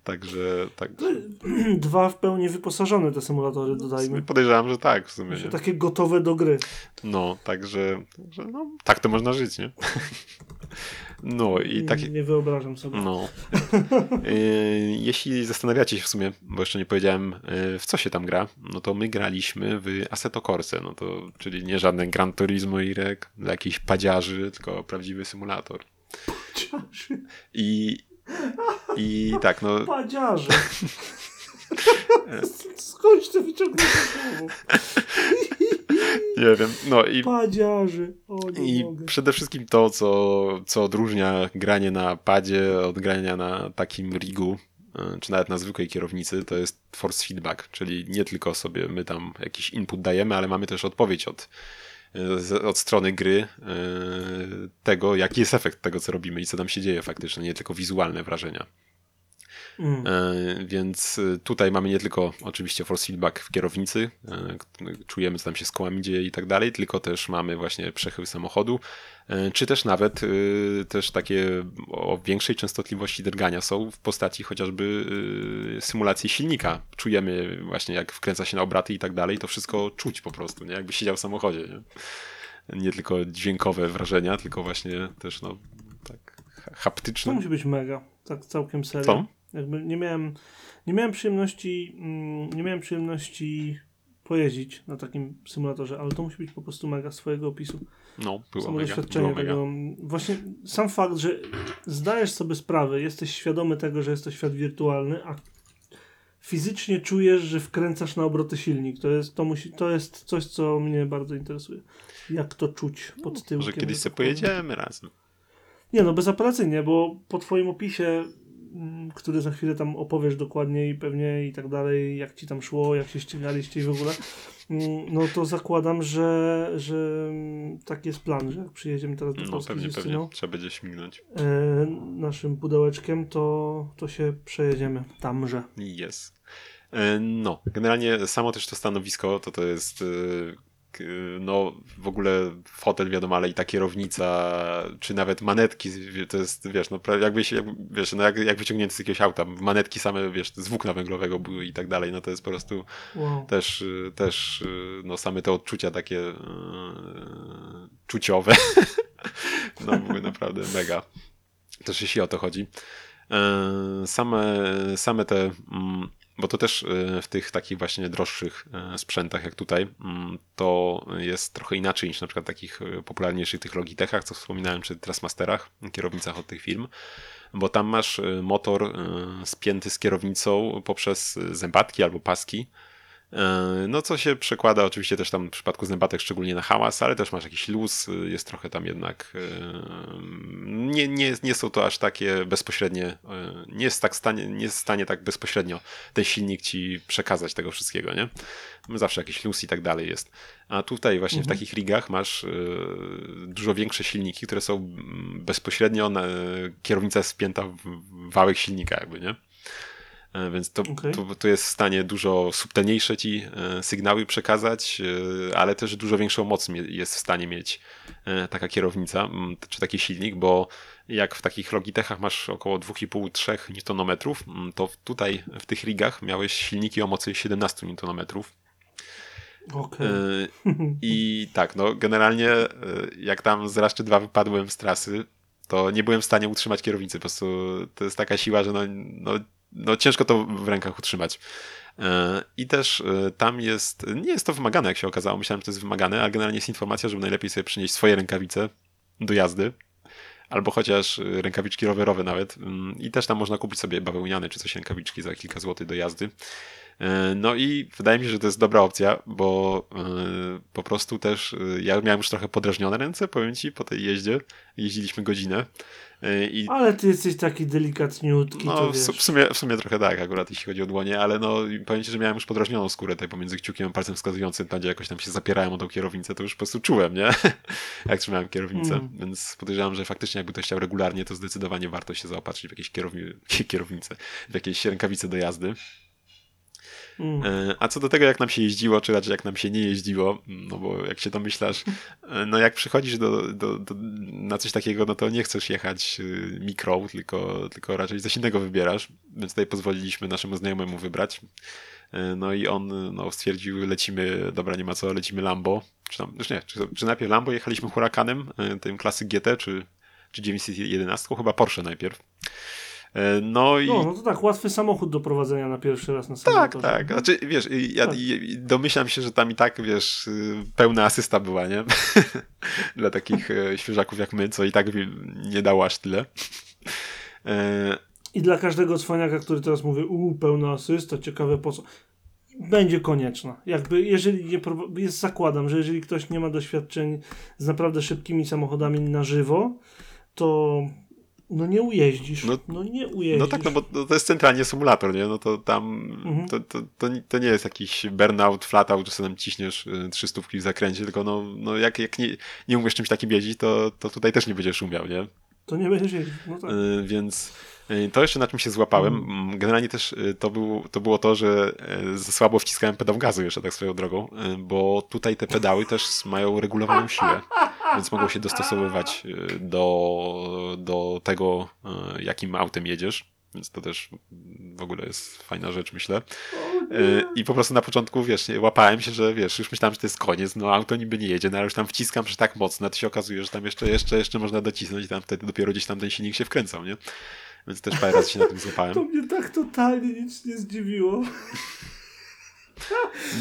S1: Także tak.
S2: Dwa w pełni wyposażone te symulatory,
S1: W
S2: dodajmy.
S1: podejrzewam, że tak w sumie.
S2: Takie gotowe do gry.
S1: No, także, także no, tak to można żyć, nie? No i tak.
S2: Nie wyobrażam sobie.
S1: No. Y, Jeśli zastanawiacie się w sumie, bo jeszcze nie powiedziałem, y, w co się tam gra, no to my graliśmy w Assetto Corsa, no to, czyli nie żadne Gran Turismo Irek dla jakichś padziarzy, tylko prawdziwy symulator. I, i tak, no
S2: Padziarze. Skądś to wyciągnąłeś słowo?
S1: nie wiem, no i
S2: Padziarze. O,
S1: I
S2: mogę.
S1: przede wszystkim to, co, co odróżnia granie na padzie od grania na takim rigu, y, czy nawet na zwykłej kierownicy, to jest force feedback, czyli nie tylko sobie my tam jakiś input dajemy, ale mamy też odpowiedź od, od strony gry y, tego, jaki jest efekt tego, co robimy i co tam się dzieje faktycznie, nie tylko wizualne wrażenia.
S2: Mm.
S1: E, Więc e, tutaj mamy nie tylko oczywiście force feedback w kierownicy, e, czujemy co tam się z kołami dzieje i tak dalej, tylko też mamy właśnie przechył samochodu, e, czy też nawet też takie o większej częstotliwości drgania są w postaci chociażby symulacji silnika. Czujemy właśnie jak wkręca się na obraty i tak dalej, to wszystko czuć po prostu, nie? jakby siedział w samochodzie. Nie, nie tylko dźwiękowe wrażenia, tylko właśnie też no tak ha-
S2: To
S1: haptyczne.
S2: musi być mega. Tak całkiem serio. Jakby nie miałem, nie miałem przyjemności, mm, nie miałem przyjemności pojeździć na takim symulatorze, ale to musi być po prostu mega swojego opisu.
S1: No, było
S2: Samo
S1: mega,
S2: doświadczenie
S1: było mega.
S2: tego. Właśnie sam fakt, że zdajesz sobie sprawę, jesteś świadomy tego, że jest to świat wirtualny, a fizycznie czujesz, że wkręcasz na obroty silnik. To jest, to musi, to jest coś, co mnie bardzo interesuje. Jak to czuć pod tyłkiem.
S1: Może kiedyś sobie pojedziemy razem.
S2: Nie no, bezapelacyjnie, bo po twoim opisie, który za chwilę tam opowiesz dokładniej pewnie i tak dalej, jak ci tam szło, jak się ścigaliście i w ogóle, mm, no to zakładam, że, że mm, taki jest plan, że jak przyjedziemy teraz do
S1: No
S2: Polski
S1: pewnie,
S2: Justyną,
S1: pewnie. Trzeba będzie śmignąć.
S2: e, naszym pudełeczkiem, to, to się przejedziemy tamże.
S1: Jest. E, No, generalnie samo też to stanowisko, to to jest e, no w ogóle fotel wiadomo, ale i ta kierownica, czy nawet manetki, to jest, wiesz, no jakbyś, jak, wiesz, no jak, jak wyciągnięty z jakiegoś auta, manetki same, wiesz, z włókna węglowego były i tak dalej, no to jest po prostu
S2: Wow.
S1: też, y, też y, no same te odczucia takie yy, czuciowe no były naprawdę mega. Też jeśli o to chodzi. E, Same, same te, mm, bo to też e, w tych takich właśnie droższych e, sprzętach jak tutaj, mm, to jest trochę inaczej niż na przykład takich e, popularniejszych tych Logitechach, co wspominałem, czy Trasmasterach, kierownicach od tych firm, bo tam masz motor spięty z kierownicą poprzez zębatki albo paski, No, co się przekłada oczywiście też tam w przypadku zębatek szczególnie na hałas, ale też masz jakiś luz, y, jest trochę tam jednak. e, Nie, nie, nie są to aż takie bezpośrednie, e, nie jest, tak stanie, nie jest w stanie tak bezpośrednio ten silnik ci przekazać tego wszystkiego, nie? Zawsze jakiś luz i tak dalej jest. A tutaj właśnie w takich rigach masz e, dużo większe silniki, które są bezpośrednio, na, kierownica w w wałek silnika jakby, nie? E, Więc to,
S2: Okej.
S1: to, to jest w stanie dużo subtelniejsze ci e, sygnały przekazać, e, ale też dużo większą moc jest w stanie mieć taka kierownica, czy taki silnik, bo jak w takich Logitechach masz około 2,5-3 Nm, to tutaj w tych rigach miałeś silniki o mocy 17 Nm. E, I tak, no generalnie jak tam z raz czy dwa wypadłem z trasy, to nie byłem w stanie utrzymać kierownicy. Po prostu to jest taka siła, że no, no, no ciężko to w rękach utrzymać. E, I też e, tam jest, nie jest to wymagane, jak się okazało. Myślałem, że to jest wymagane, ale generalnie jest informacja, żeby najlepiej sobie przynieść swoje rękawice do jazdy. Albo chociaż e, rękawiczki rowerowe nawet. Mm, I też tam można kupić sobie bawełniane czy coś rękawiczki za kilka złotych do jazdy. No i wydaje mi się, że to jest dobra opcja, bo po prostu też ja miałem już trochę podrażnione ręce, powiem ci, po tej jeździe. Jeździliśmy godzinę I
S2: Ale ty jesteś taki delikatniutki,
S1: no,
S2: to
S1: w, sumie, w sumie trochę tak, akurat jeśli chodzi o dłonie, ale no powiem ci, że miałem już podrażnioną skórę tutaj pomiędzy kciukiem a palcem wskazującym, tam gdzie jakoś tam się zapierałem o tą kierownicę, to już po prostu czułem, nie? Jak trzymałem kierownicę,
S2: Mm.
S1: więc podejrzewam, że faktycznie jakby ktoś chciał regularnie, to zdecydowanie warto się zaopatrzyć w jakieś kierowni- kierownice, w jakieś rękawice do jazdy.
S2: Mm.
S1: E, A co do tego, jak nam się jeździło, czy raczej jak nam się nie jeździło, no bo jak się domyślasz, e, no jak przychodzisz do, do, do, na coś takiego, no to nie chcesz jechać y, mikro, tylko, tylko raczej coś innego wybierasz, więc tutaj pozwoliliśmy naszemu znajomemu wybrać. E, No i on no, stwierdził, lecimy, dobra, nie ma co, lecimy Lambo, czy tam, już nie, czy, czy najpierw Lambo jechaliśmy Hurakanem, tym klasy GT, czy, czy 911, chyba Porsche najpierw. E, No i...
S2: No, no to tak, łatwy samochód do prowadzenia na pierwszy raz na
S1: Tak,
S2: symulatorze.
S1: tak. Znaczy, wiesz, ja
S2: Tak.
S1: domyślam się, że tam i tak, wiesz, y, pełna asysta była, nie? Dla takich e, świeżaków jak my, co i tak nie dało aż tyle. E,
S2: I dla każdego cwaniaka, który teraz mówi, u, pełna asysta, ciekawe po co. Będzie konieczna. Jakby, jeżeli nie, jest, zakładam, że jeżeli ktoś nie ma doświadczeń z naprawdę szybkimi samochodami na żywo, to no nie ujeździsz.
S1: No-
S2: No, nie ujeździsz.
S1: no tak, no bo to jest centralnie symulator, nie? No to tam,
S2: Mhm.
S1: to, to, to, nie- to nie jest jakiś burnout, flatout, że sobie tam ciśniesz y, 300 w zakręcie, tylko no, no jak, jak nie, nie umiesz czymś takim jeździć, to, to tutaj też nie będziesz umiał, nie?
S2: To nie będziesz jeździć. No tak.
S1: Y, Więc y, to jeszcze na czym się złapałem. Mm, Generalnie też y, to, był, to było to, że y, za słabo wciskałem pedał gazu jeszcze tak swoją drogą, y, bo tutaj te pedały też mają regulowaną siłę, więc mogą się dostosowywać y, do, do tego, y, jakim autem jedziesz. Więc to też w ogóle jest fajna rzecz, myślę. Y, I po prostu na początku, wiesz, łapałem się, że wiesz, już myślałem, że to jest koniec, no auto niby nie jedzie, no ale już tam wciskam, że tak mocno, to się okazuje, że tam jeszcze, jeszcze, jeszcze można docisnąć i tam wtedy dopiero gdzieś tam ten silnik się wkręcał, nie? Więc też parę razy się na tym złapałem.
S2: To mnie tak totalnie nic nie zdziwiło.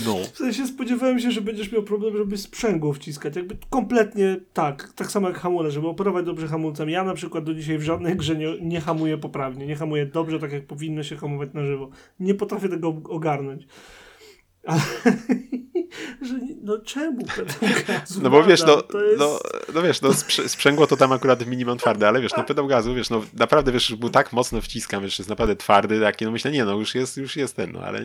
S1: No.
S2: W sensie spodziewałem się, że będziesz miał problem, żeby sprzęgło wciskać. Jakby kompletnie tak. Tak samo jak hamulec, żeby operować dobrze hamulcem. Ja na przykład do dzisiaj w żadnej grze nie, nie hamuję poprawnie. Nie hamuję dobrze, tak jak powinno się hamować na żywo. Nie potrafię tego ogarnąć. Ale że no czemu pedał gazu?
S1: No bo wiesz, no,
S2: to jest...
S1: no, no wiesz, no sprzęgło to tam akurat minimum twarde, ale wiesz, no pedał gazu, wiesz, no naprawdę, wiesz, był tak mocno wciskam, wiesz, jest naprawdę twardy, taki, no myślę, nie, no już jest, już jest ten, no ale,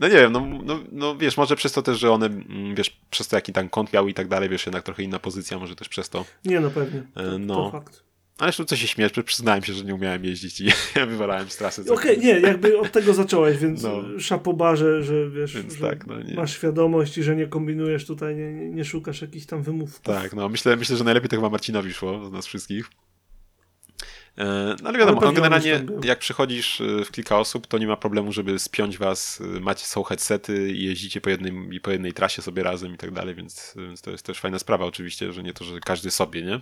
S1: no nie wiem, no, no, no wiesz, może przez to też, że one, mm, wiesz, przez to jaki tam kąt miał i tak dalej, wiesz, jednak trochę inna pozycja, może też przez to.
S2: Nie no pewnie. To,
S1: E,
S2: to
S1: no.
S2: fakt.
S1: Ale jeszcze co się śmiesz, przyznałem się, że nie umiałem jeździć i wywalałem z trasy.
S2: Okej, nie, jakby od tego zacząłeś, więc
S1: No.
S2: szapobarze, że wiesz, że
S1: tak, no
S2: masz świadomość i że nie kombinujesz tutaj, nie, nie, szukasz jakichś tam wymówków.
S1: Tak, no myślę, myślę, że najlepiej to chyba Marcinowi szło z nas wszystkich. E, No ale wiadomo,
S2: Ale
S1: no, generalnie jak przychodzisz e, w kilka osób, to nie ma problemu, żeby spiąć was, e, macie są headsety i jeździcie po jednej, i po jednej trasie sobie razem i tak dalej, więc, więc to jest też fajna sprawa oczywiście, że nie to, że każdy sobie, nie?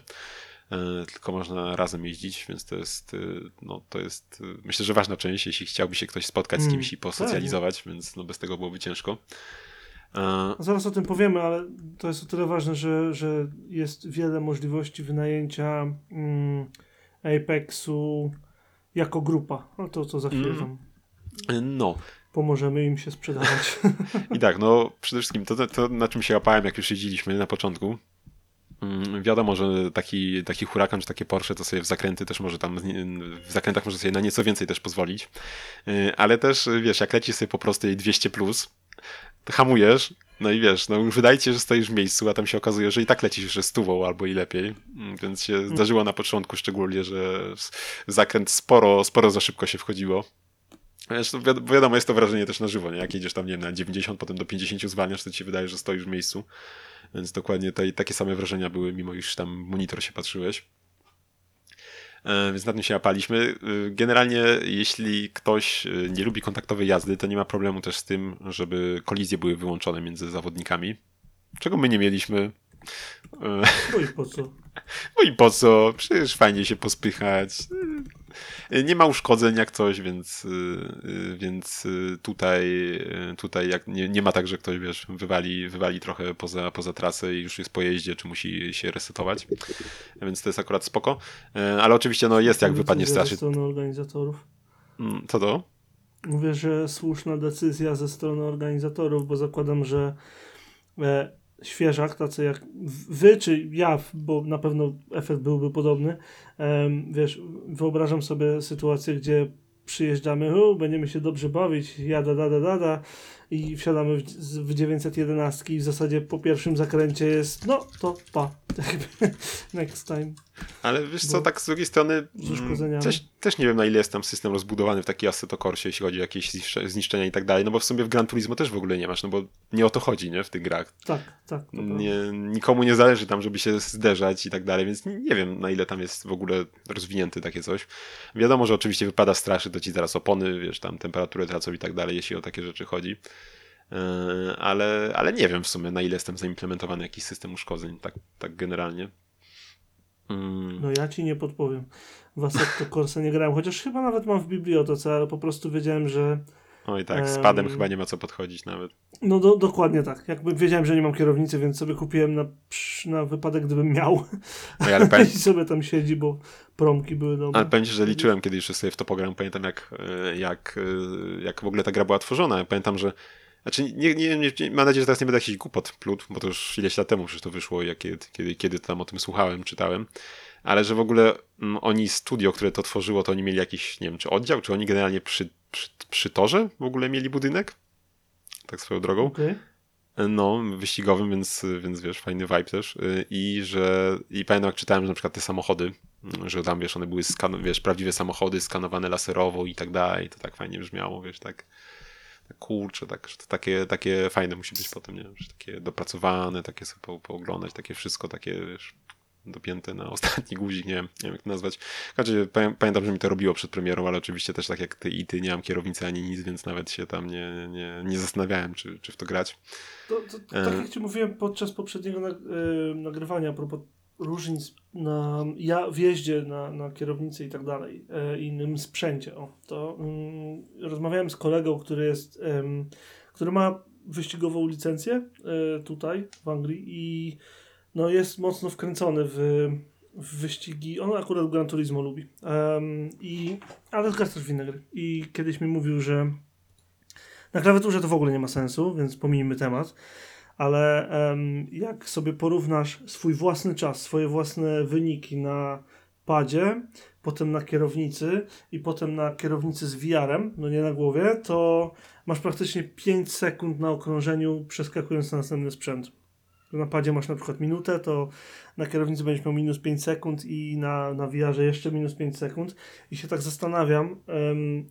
S1: E, Tylko można razem jeździć, więc to jest, e, no to jest, e, myślę, że ważna część, jeśli chciałby się ktoś spotkać z
S2: Mm,
S1: kimś i posocjalizować, więc no bez tego byłoby ciężko. E,
S2: Zaraz o tym powiemy, ale to jest o tyle ważne, że, że jest wiele możliwości wynajęcia mm, Apexu jako grupa. No to co za chwilę
S1: Mm.
S2: tam
S1: No,
S2: pomożemy im się sprzedawać.
S1: I tak, no przede wszystkim to, to na czym się łapałem, jak już jeździliśmy na początku. Mm, Wiadomo, że taki, taki hurakan czy takie Porsche to sobie w zakręty też może tam, w zakrętach może sobie na nieco więcej też pozwolić. Yy, Ale też, wiesz, jak lecisz sobie po prostej 200+, plus, to hamujesz, no i wiesz, no już wydaje ci się, że stoisz w miejscu, a tam się okazuje, że i tak lecisz jeszcze stówą albo i lepiej. Mm, Więc się zdarzyło na początku szczególnie, że w zakręt sporo, sporo za szybko się wchodziło. Wiadomo, jest to wrażenie też na żywo, nie? Jak jedziesz tam, nie wiem, na 90, potem do 50 zwalniasz, to ci się wydaje, że stoisz w miejscu. Więc dokładnie te, takie same wrażenia były, mimo iż tam monitor się patrzyłeś. E, Więc na tym się napaliśmy. Y, Generalnie, jeśli ktoś y, nie lubi kontaktowej jazdy, to nie ma problemu też z tym, żeby kolizje były wyłączone między zawodnikami. Czego my nie mieliśmy. E,
S2: No i po co?
S1: no i po co? Przecież fajnie się pospychać. Y, Nie ma uszkodzeń jak coś, więc, y, y, więc tutaj, tutaj jak nie, nie ma tak, że ktoś wiesz, wywali, wywali trochę poza, poza trasę i już jest po jeździe, czy musi się resetować. Więc to jest akurat spoko. Ale oczywiście no, jest jak wypadnie z trasy.
S2: Ze strony organizatorów.
S1: Mm, Co to?
S2: Mówię, że słuszna decyzja ze strony organizatorów, bo zakładam, że e, świeżak, tacy jak wy czy ja, bo na pewno efekt byłby podobny. Wiesz, wyobrażam sobie sytuację, gdzie przyjeżdżamy, będziemy się dobrze bawić, jada, da, da, da, da i wsiadamy w, w 911 i w zasadzie po pierwszym zakręcie jest, no to pa, next time.
S1: Ale wiesz co, tak z drugiej strony mm, też, też nie wiem na ile jest tam system rozbudowany w taki Assetto Corsie, jeśli chodzi o jakieś zniszczenia i tak dalej, no bo w sumie w Gran Turismo też w ogóle nie masz, no bo nie o to chodzi, nie, w tych grach.
S2: Tak, tak.
S1: Nie, nikomu nie zależy tam, żeby się zderzać i tak dalej, więc nie, nie wiem na ile tam jest w ogóle rozwinięty takie coś. Wiadomo, że oczywiście wypada straszy, to ci zaraz opony, wiesz, tam temperaturę tracą i tak dalej, jeśli o takie rzeczy chodzi. E, ale, ale nie wiem w sumie, na ile jest tam zaimplementowany jakiś system uszkodzeń, tak, tak generalnie.
S2: Mm. No ja ci nie podpowiem. W Assetto Corsa nie grałem, chociaż chyba nawet mam w bibliotece, ale po prostu wiedziałem, że...
S1: Oj tak, z padem um, chyba nie ma co podchodzić nawet.
S2: No do, dokładnie tak. Jakby wiedziałem, że nie mam kierownicy, więc sobie kupiłem na, na wypadek, gdybym miał. No, ale powiem... I sobie tam siedzi, bo promki były dobre.
S1: Ale ci, że liczyłem kiedyś, że sobie w to pogram. Pamiętam jak, e, jak, e, jak w ogóle ta gra była tworzona. Pamiętam, że znaczy, nie, nie, nie, mam nadzieję, że teraz nie będę jakiś głupot plód, bo to już ileś lat temu przecież to wyszło, jak, kiedy, kiedy tam o tym słuchałem, czytałem. Ale że w ogóle mm, oni, studio, które to tworzyło, to oni mieli jakiś, nie wiem, czy oddział, czy oni generalnie przy, przy, przy torze w ogóle mieli budynek? Tak swoją drogą.
S2: Okay.
S1: No, wyścigowym, więc, więc wiesz, fajny vibe też. Y, I że, i pamiętam jak czytałem, że na przykład te samochody, mm, że tam, wiesz, one były, skan- wiesz, prawdziwe samochody skanowane laserowo i tak dalej, to tak fajnie brzmiało, wiesz, tak kurczę, tak, to takie, takie fajne musi być potem, nie że takie dopracowane, takie sobie po, pooglądać, takie wszystko takie, wiesz, dopięte na ostatni guzik, nie wiem, nie wiem jak to nazwać. Pamiętam, że mi to robiło przed premierą, ale oczywiście też tak jak ty i ty nie mam kierownicy ani nic, więc nawet się tam nie, nie, nie zastanawiałem, czy, czy w to grać.
S2: To, to, to tak jak ci mówiłem podczas poprzedniego nagrywania a propos różnic na ja, wjeździe na, na kierownicy i tak dalej, e, innym sprzęcie. O, to mm, rozmawiałem z kolegą, który jest, który ma wyścigową licencję e, tutaj w Anglii i no, jest mocno wkręcony w, w wyścigi. On akurat Gran Turismo lubi. I, ale gra też w inne gry. I kiedyś mi mówił, że na klawiaturze to w ogóle nie ma sensu, więc pomijmy temat ale jak sobie porównasz swój własny czas, swoje własne wyniki na padzie, potem na kierownicy i potem na kierownicy z VR-em, no nie na głowie, to masz praktycznie 5 sekund na okrążeniu przeskakując na następny sprzęt. Na padzie masz na przykład minutę, to na kierownicy będziesz miał minus 5 sekund i na, na VR-ze jeszcze minus 5 sekund. I się tak zastanawiam, um,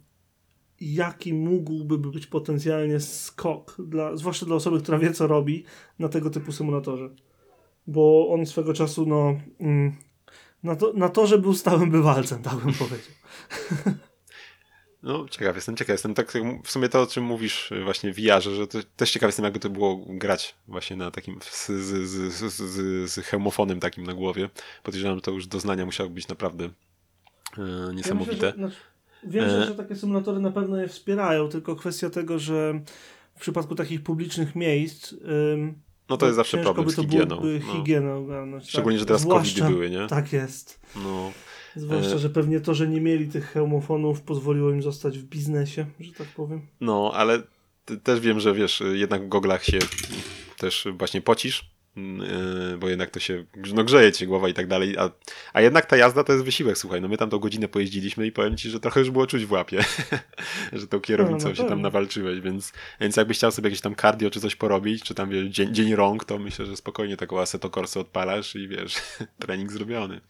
S2: jaki mógłby być potencjalnie skok, dla, zwłaszcza dla osoby, która wie, co robi na tego typu symulatorze. Bo on swego czasu, no, mm, na, to, na torze był stałym bywalcem, tak bym powiedział.
S1: No, ciekaw jestem, ciekaw jestem. Tak w sumie to, o czym mówisz właśnie w VR, że to, też ciekaw jestem, jakby to było grać właśnie na takim z, z, z, z, z hełmofonem takim na głowie. Podejrzewam, że to już doznania musiały być naprawdę e, niesamowite. Ja myślę, że, znaczy
S2: Wiem, że, e. że takie symulatory na pewno je wspierają, tylko kwestia tego, że w przypadku takich publicznych miejsc. Ym,
S1: no to jest zawsze problem z higieną.
S2: No. higieną ogarnąć,
S1: Szczególnie, tak? że teraz Zwłaszcza, COVID były, nie?
S2: Tak jest.
S1: No.
S2: Zwłaszcza, e. że pewnie to, że nie mieli tych hełmofonów pozwoliło im zostać w biznesie, że tak powiem.
S1: No, ale też wiem, że wiesz, jednak w goglach się też właśnie pocisz bo jednak to się, no grzeje ci głowa i tak dalej, a, a jednak ta jazda to jest wysiłek, słuchaj, no my tam tą godzinę pojeździliśmy i powiem ci, że trochę już było czuć w łapie, że tą kierownicą no, no się tam nawalczyłeś, więc, więc jakbyś chciał sobie jakieś tam cardio czy coś porobić, czy tam wiesz, dzień, dzień rąk, to myślę, że spokojnie taką Assetto Corsa odpalasz i wiesz, trening zrobiony.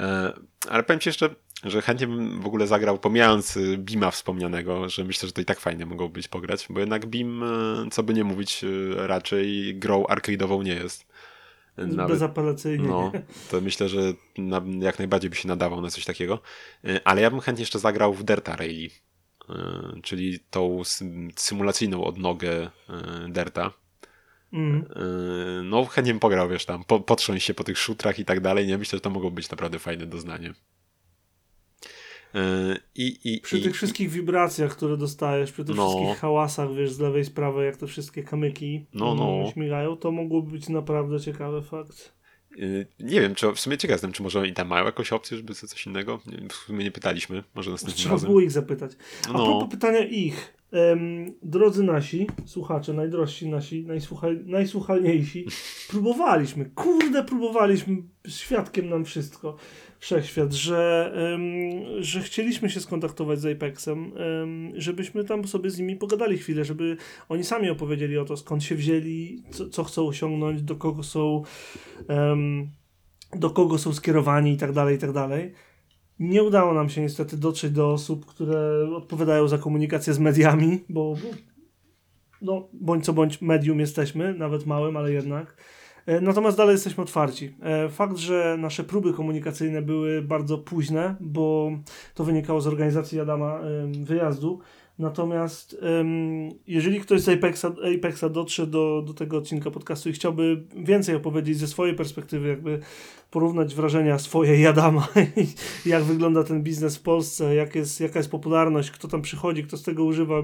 S1: E, ale powiem ci jeszcze, że chętnie bym w ogóle zagrał, pomijając y, Bima wspomnianego, że myślę, że to i tak fajnie mogło być pograć, bo jednak Bim, y, co by nie mówić, y, raczej grą arcade'ową nie jest.
S2: Nawet, Bezapelacyjnie.
S1: No, to myślę, że na, jak najbardziej by się nadawał na coś takiego. Ale ja bym chętnie jeszcze zagrał w Derta Rally, czyli tą symulacyjną odnogę Derta. Mm. No, chętnie bym pograł, wiesz, tam, po, potrząść się po tych szutrach i tak dalej. Nie myślę, że to mogło być naprawdę fajne doznanie.
S2: E, I, i, przy i, tych wszystkich wibracjach, które dostajesz, przy tych no. wszystkich hałasach, wiesz, z lewej, z prawej, jak te wszystkie kamyki no, no. śmigają, to mogłoby być naprawdę ciekawy fakt.
S1: E, nie wiem, czy w sumie ciekaw jestem, czy może i tam mają jakąś opcję, żeby coś innego? W sumie nie pytaliśmy, może następnym
S2: Trzeba razem. było ich zapytać. A no. propos pytania ich, Em, drodzy nasi słuchacze, najdrożsi nasi, najsłuchal, najsłuchalniejsi, próbowaliśmy, kurde, próbowaliśmy, świadkiem nam wszystko, wszechświat, że, em, że chcieliśmy się skontaktować z Apexem, em, żebyśmy tam sobie z nimi pogadali chwilę, żeby oni sami opowiedzieli o to, skąd się wzięli, co, co chcą osiągnąć, do kogo są, do kogo są skierowani i tak dalej, i tak dalej. Nie udało nam się niestety dotrzeć do osób, które odpowiadają za komunikację z mediami, bo bo- no, bądź co bądź medium jesteśmy, nawet małym, ale jednak. E, Natomiast dalej jesteśmy otwarci. E, Fakt, że nasze próby komunikacyjne były bardzo późne, bo to wynikało z organizacji Adama wyjazdu. Natomiast jeżeli ktoś z Apexa, Apexa dotrze do, do tego odcinka podcastu i chciałby więcej opowiedzieć ze swojej perspektywy, jakby porównać wrażenia swoje i Adama, jak wygląda ten biznes w Polsce, jak jest, jaka jest popularność, kto tam przychodzi, kto z tego używa,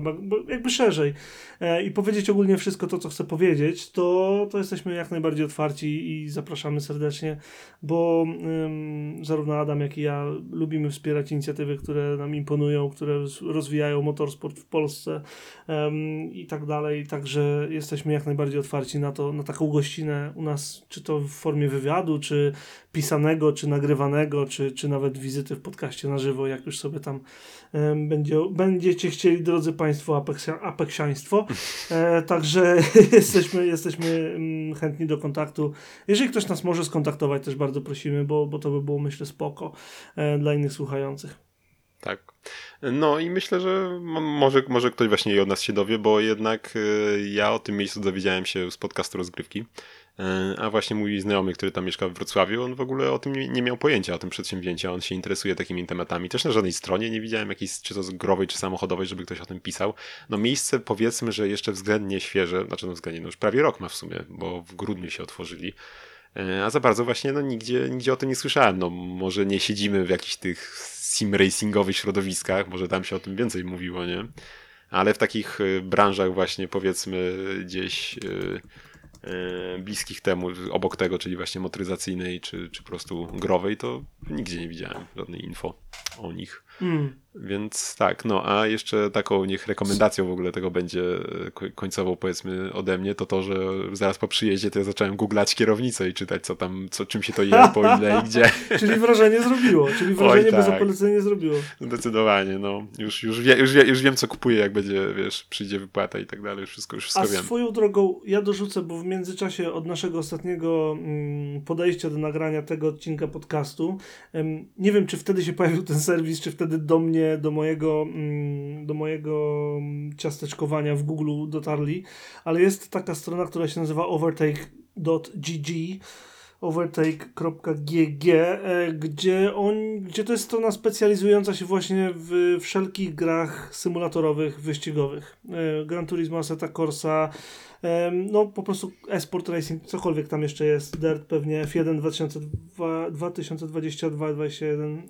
S2: jakby szerzej. E, i powiedzieć ogólnie wszystko to, co chcę powiedzieć, to, to jesteśmy jak najbardziej otwarci i zapraszamy serdecznie, bo ym, zarówno Adam, jak i ja lubimy wspierać inicjatywy, które nam imponują, które rozwijają motorsport w Polsce ym, i tak dalej, także jesteśmy jak najbardziej otwarci na to, na taką gościnę u nas, czy to w formie wywiadu, czy pisanego, czy nagrywanego, czy, czy nawet wizyty w podcaście na żywo, jak już sobie tam będzie, będziecie chcieli, drodzy Państwo, apeksia, apeksiaństwo. E, także jesteśmy, jesteśmy mm, chętni do kontaktu. Jeżeli ktoś nas może skontaktować, też bardzo prosimy, bo, bo to by było, myślę, spoko e, dla innych słuchających.
S1: Tak. No i myślę, że może, może ktoś właśnie i od nas się dowie, bo jednak y, ja o tym miejscu dowiedziałem się z podcastu Rozgrywki, a właśnie mój znajomy, który tam mieszka w Wrocławiu, on w ogóle o tym nie, miał pojęcia, o tym przedsięwzięciu, on się interesuje takimi tematami. Też na żadnej stronie nie widziałem jakiejś, czy to z growej, czy samochodowej, żeby ktoś o tym pisał. No miejsce powiedzmy, że jeszcze względnie świeże, znaczy no względnie, no już prawie rok ma w sumie, bo w grudniu się otworzyli. E, A za bardzo właśnie no, nigdzie, nigdzie o tym nie słyszałem. No, może nie siedzimy w jakichś tych sim racingowych środowiskach, może tam się o tym więcej mówiło, nie? Ale w takich y, branżach właśnie powiedzmy gdzieś y, bliskich temu, obok tego, czyli właśnie motoryzacyjnej czy, czy po prostu growej, to nigdzie nie widziałem żadnej info o nich.
S2: Mm.
S1: Więc tak, no a jeszcze taką niech rekomendacją w ogóle tego będzie e, ko- końcową powiedzmy ode mnie, to to, że zaraz po przyjeździe to ja zacząłem googlać kierownicę i czytać co tam, co, czym się to je, po ile i gdzie.
S2: Czyli wrażenie zrobiło, czyli wrażenie bez
S1: tak.
S2: polecenia zrobiło.
S1: Zdecydowanie, no. Już, już, wie, już, wie, już wiem co kupuję, jak będzie, wiesz, przyjdzie wypłata i tak dalej, już wszystko, już
S2: A
S1: wszystko wiem.
S2: swoją drogą ja dorzucę, bo w międzyczasie od naszego ostatniego mm, podejścia do nagrania tego odcinka podcastu, nie wiem czy wtedy się pojawił ten serwis, czy wtedy do mnie, do mojego, mm, do mojego ciasteczkowania w Google dotarli, ale jest taka strona, która się nazywa overtake.gg overtake.gg, e, gdzie, on, gdzie to jest strona specjalizująca się właśnie w wszelkich grach symulatorowych, wyścigowych. E, Gran Turismo, Assetto Corsa, no po prostu Esport Racing, cokolwiek tam jeszcze jest, Dirt pewnie, F1 2022-2021,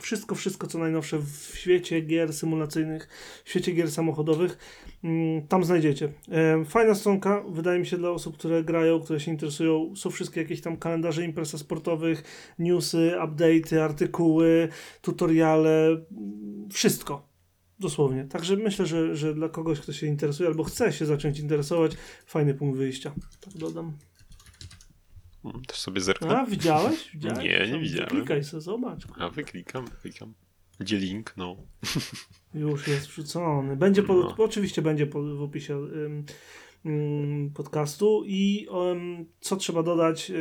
S2: wszystko, wszystko co najnowsze w świecie gier symulacyjnych, w świecie gier samochodowych, mm, tam znajdziecie. Fajna stronka, wydaje mi się dla osób, które grają, które się interesują, są wszystkie jakieś tam kalendarze imprez sportowych, newsy, update'y, artykuły, tutoriale, wszystko. Dosłownie. Także myślę, że, że dla kogoś, kto się interesuje albo chce się zacząć interesować, fajny punkt wyjścia. Tak dodam.
S1: Mm, Też sobie zerknę.
S2: A, widziałeś? widziałeś?
S1: Nie, nie
S2: Tam
S1: widziałem.
S2: Klikaj sobie, zobacz.
S1: A wyklikam, wyklikam. Gdzie link? No.
S2: Już jest wrzucony. Będzie po,
S1: No.
S2: Oczywiście będzie w opisie podcastu. I co trzeba dodać,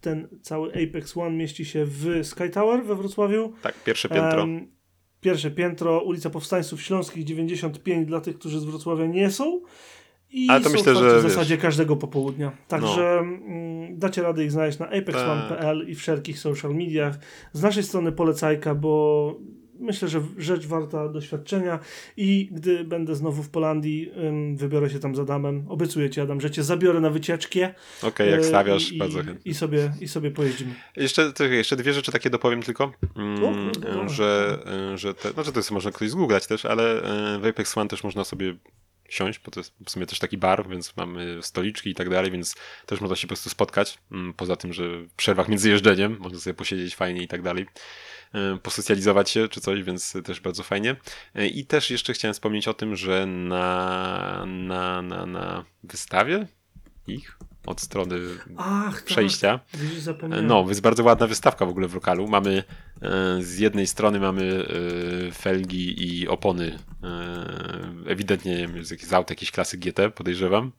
S2: ten cały Apex One mieści się w Sky Tower we Wrocławiu.
S1: Tak, pierwsze piętro.
S2: Pierwsze piętro, ulica Powstańców Śląskich 95 dla tych, którzy z Wrocławia nie są. I
S1: Ale to
S2: są
S1: myślę, że
S2: w
S1: wiesz-
S2: zasadzie każdego popołudnia. Także mm, dacie radę ich znaleźć na apexone.pl i wszelkich social mediach. Z naszej strony polecajka, bo myślę, że rzecz warta doświadczenia i gdy będę znowu w Polandii, wybiorę się tam z Adamem. Obiecuję ci, Adam, że cię zabiorę na wycieczkę.
S1: Okej, jak
S2: e,
S1: stawiasz,
S2: i,
S1: bardzo
S2: i,
S1: chętnie.
S2: i, sobie, I sobie pojeździmy.
S1: Jeszcze, jeszcze dwie rzeczy takie dopowiem tylko, mm,
S2: O,
S1: że, e, że te, znaczy to jest można ktoś zgooglać też, ale e, w Apex One też można sobie siąść, bo to jest w sumie też taki bar, więc mamy stoliczki i tak dalej, więc też można się po prostu spotkać. Mm, Poza tym, że w przerwach między jeżdżeniem można sobie posiedzieć fajnie i tak dalej, posocjalizować się czy coś, więc też bardzo fajnie. E, I też jeszcze chciałem wspomnieć o tym, że na, na, na, na wystawie ich od strony
S2: Ach, tak.
S1: przejścia.
S2: Widzisz, zapomniałem.
S1: No, jest bardzo ładna wystawka w ogóle w lokalu. Mamy e, z jednej strony mamy e, felgi i opony. E, ewidentnie nie wiem, jest jakiś aut jakiejś klasy GT, podejrzewam.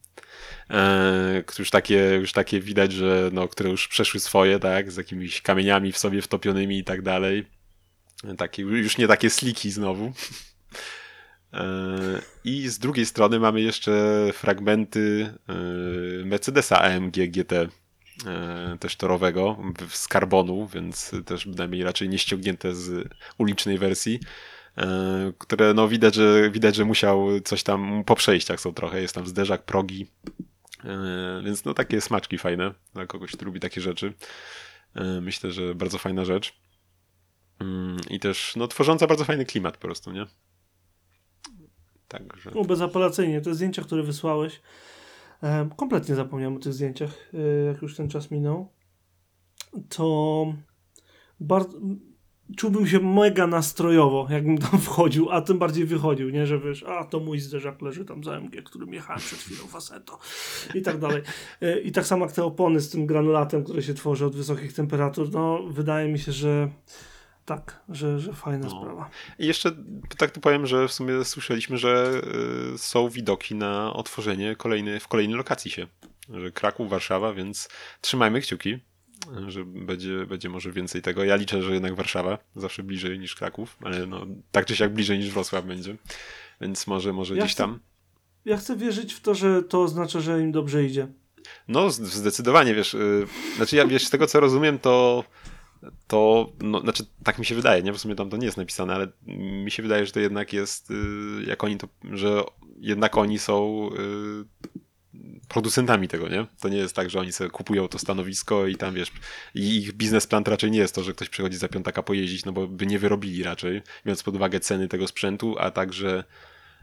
S1: Już takie, już takie widać, że no, które już przeszły swoje, tak, z jakimiś kamieniami w sobie wtopionymi i tak dalej. Takie, już nie takie sliki znowu. E, I z drugiej strony mamy jeszcze fragmenty e, Mercedesa AMG GT, e, też torowego, z karbonu, więc też bynajmniej raczej nie ściągnięte z ulicznej wersji, które no widać, że widać, że musiał coś tam po przejściach są trochę, jest tam zderzak, progi, więc no takie smaczki fajne dla kogoś, kto lubi takie rzeczy. Myślę, że bardzo fajna rzecz. Mm, I też no tworząca bardzo fajny klimat po prostu, nie? Także.
S2: No, bezapelacyjnie. Te zdjęcia, które wysłałeś, kompletnie zapomniałem o tych zdjęciach, e, jak już ten czas minął. To bardzo. Czułbym się mega nastrojowo, jakbym tam wchodził, a tym bardziej wychodził, nie? Że wiesz, a to mój zderzak leży tam za MG, którym jechałem przed chwilą faseto i tak dalej. E, I tak samo jak te opony z tym granulatem, które się tworzy od wysokich temperatur, no wydaje mi się, że tak, że, że fajna
S1: No.
S2: sprawa.
S1: I jeszcze tak tu powiem, że w sumie słyszeliśmy, że y, są widoki na otworzenie kolejny, w kolejnej lokacji się. Że Kraków, Warszawa, więc trzymajmy kciuki, że będzie, będzie może więcej tego. Ja liczę, że jednak Warszawa zawsze bliżej niż Kraków, ale no, tak czy siak bliżej niż Wrocław będzie. Więc może, może
S2: Ja
S1: gdzieś
S2: chcę-
S1: tam.
S2: Ja chcę wierzyć w to, że to oznacza, że im dobrze idzie.
S1: No, zdecydowanie, wiesz, y, znaczy ja, wiesz, z tego co rozumiem, to to, no, znaczy tak mi się wydaje, nie? W sumie tam to nie jest napisane, ale mi się wydaje, że to jednak jest, y, jak oni to, że jednak oni są y, producentami tego, nie? To nie jest tak, że oni sobie kupują to stanowisko i tam, wiesz, i ich biznesplan raczej nie jest to, że ktoś przychodzi za piątaka pojeździć, no bo by nie wyrobili raczej, biorąc pod uwagę ceny tego sprzętu, a także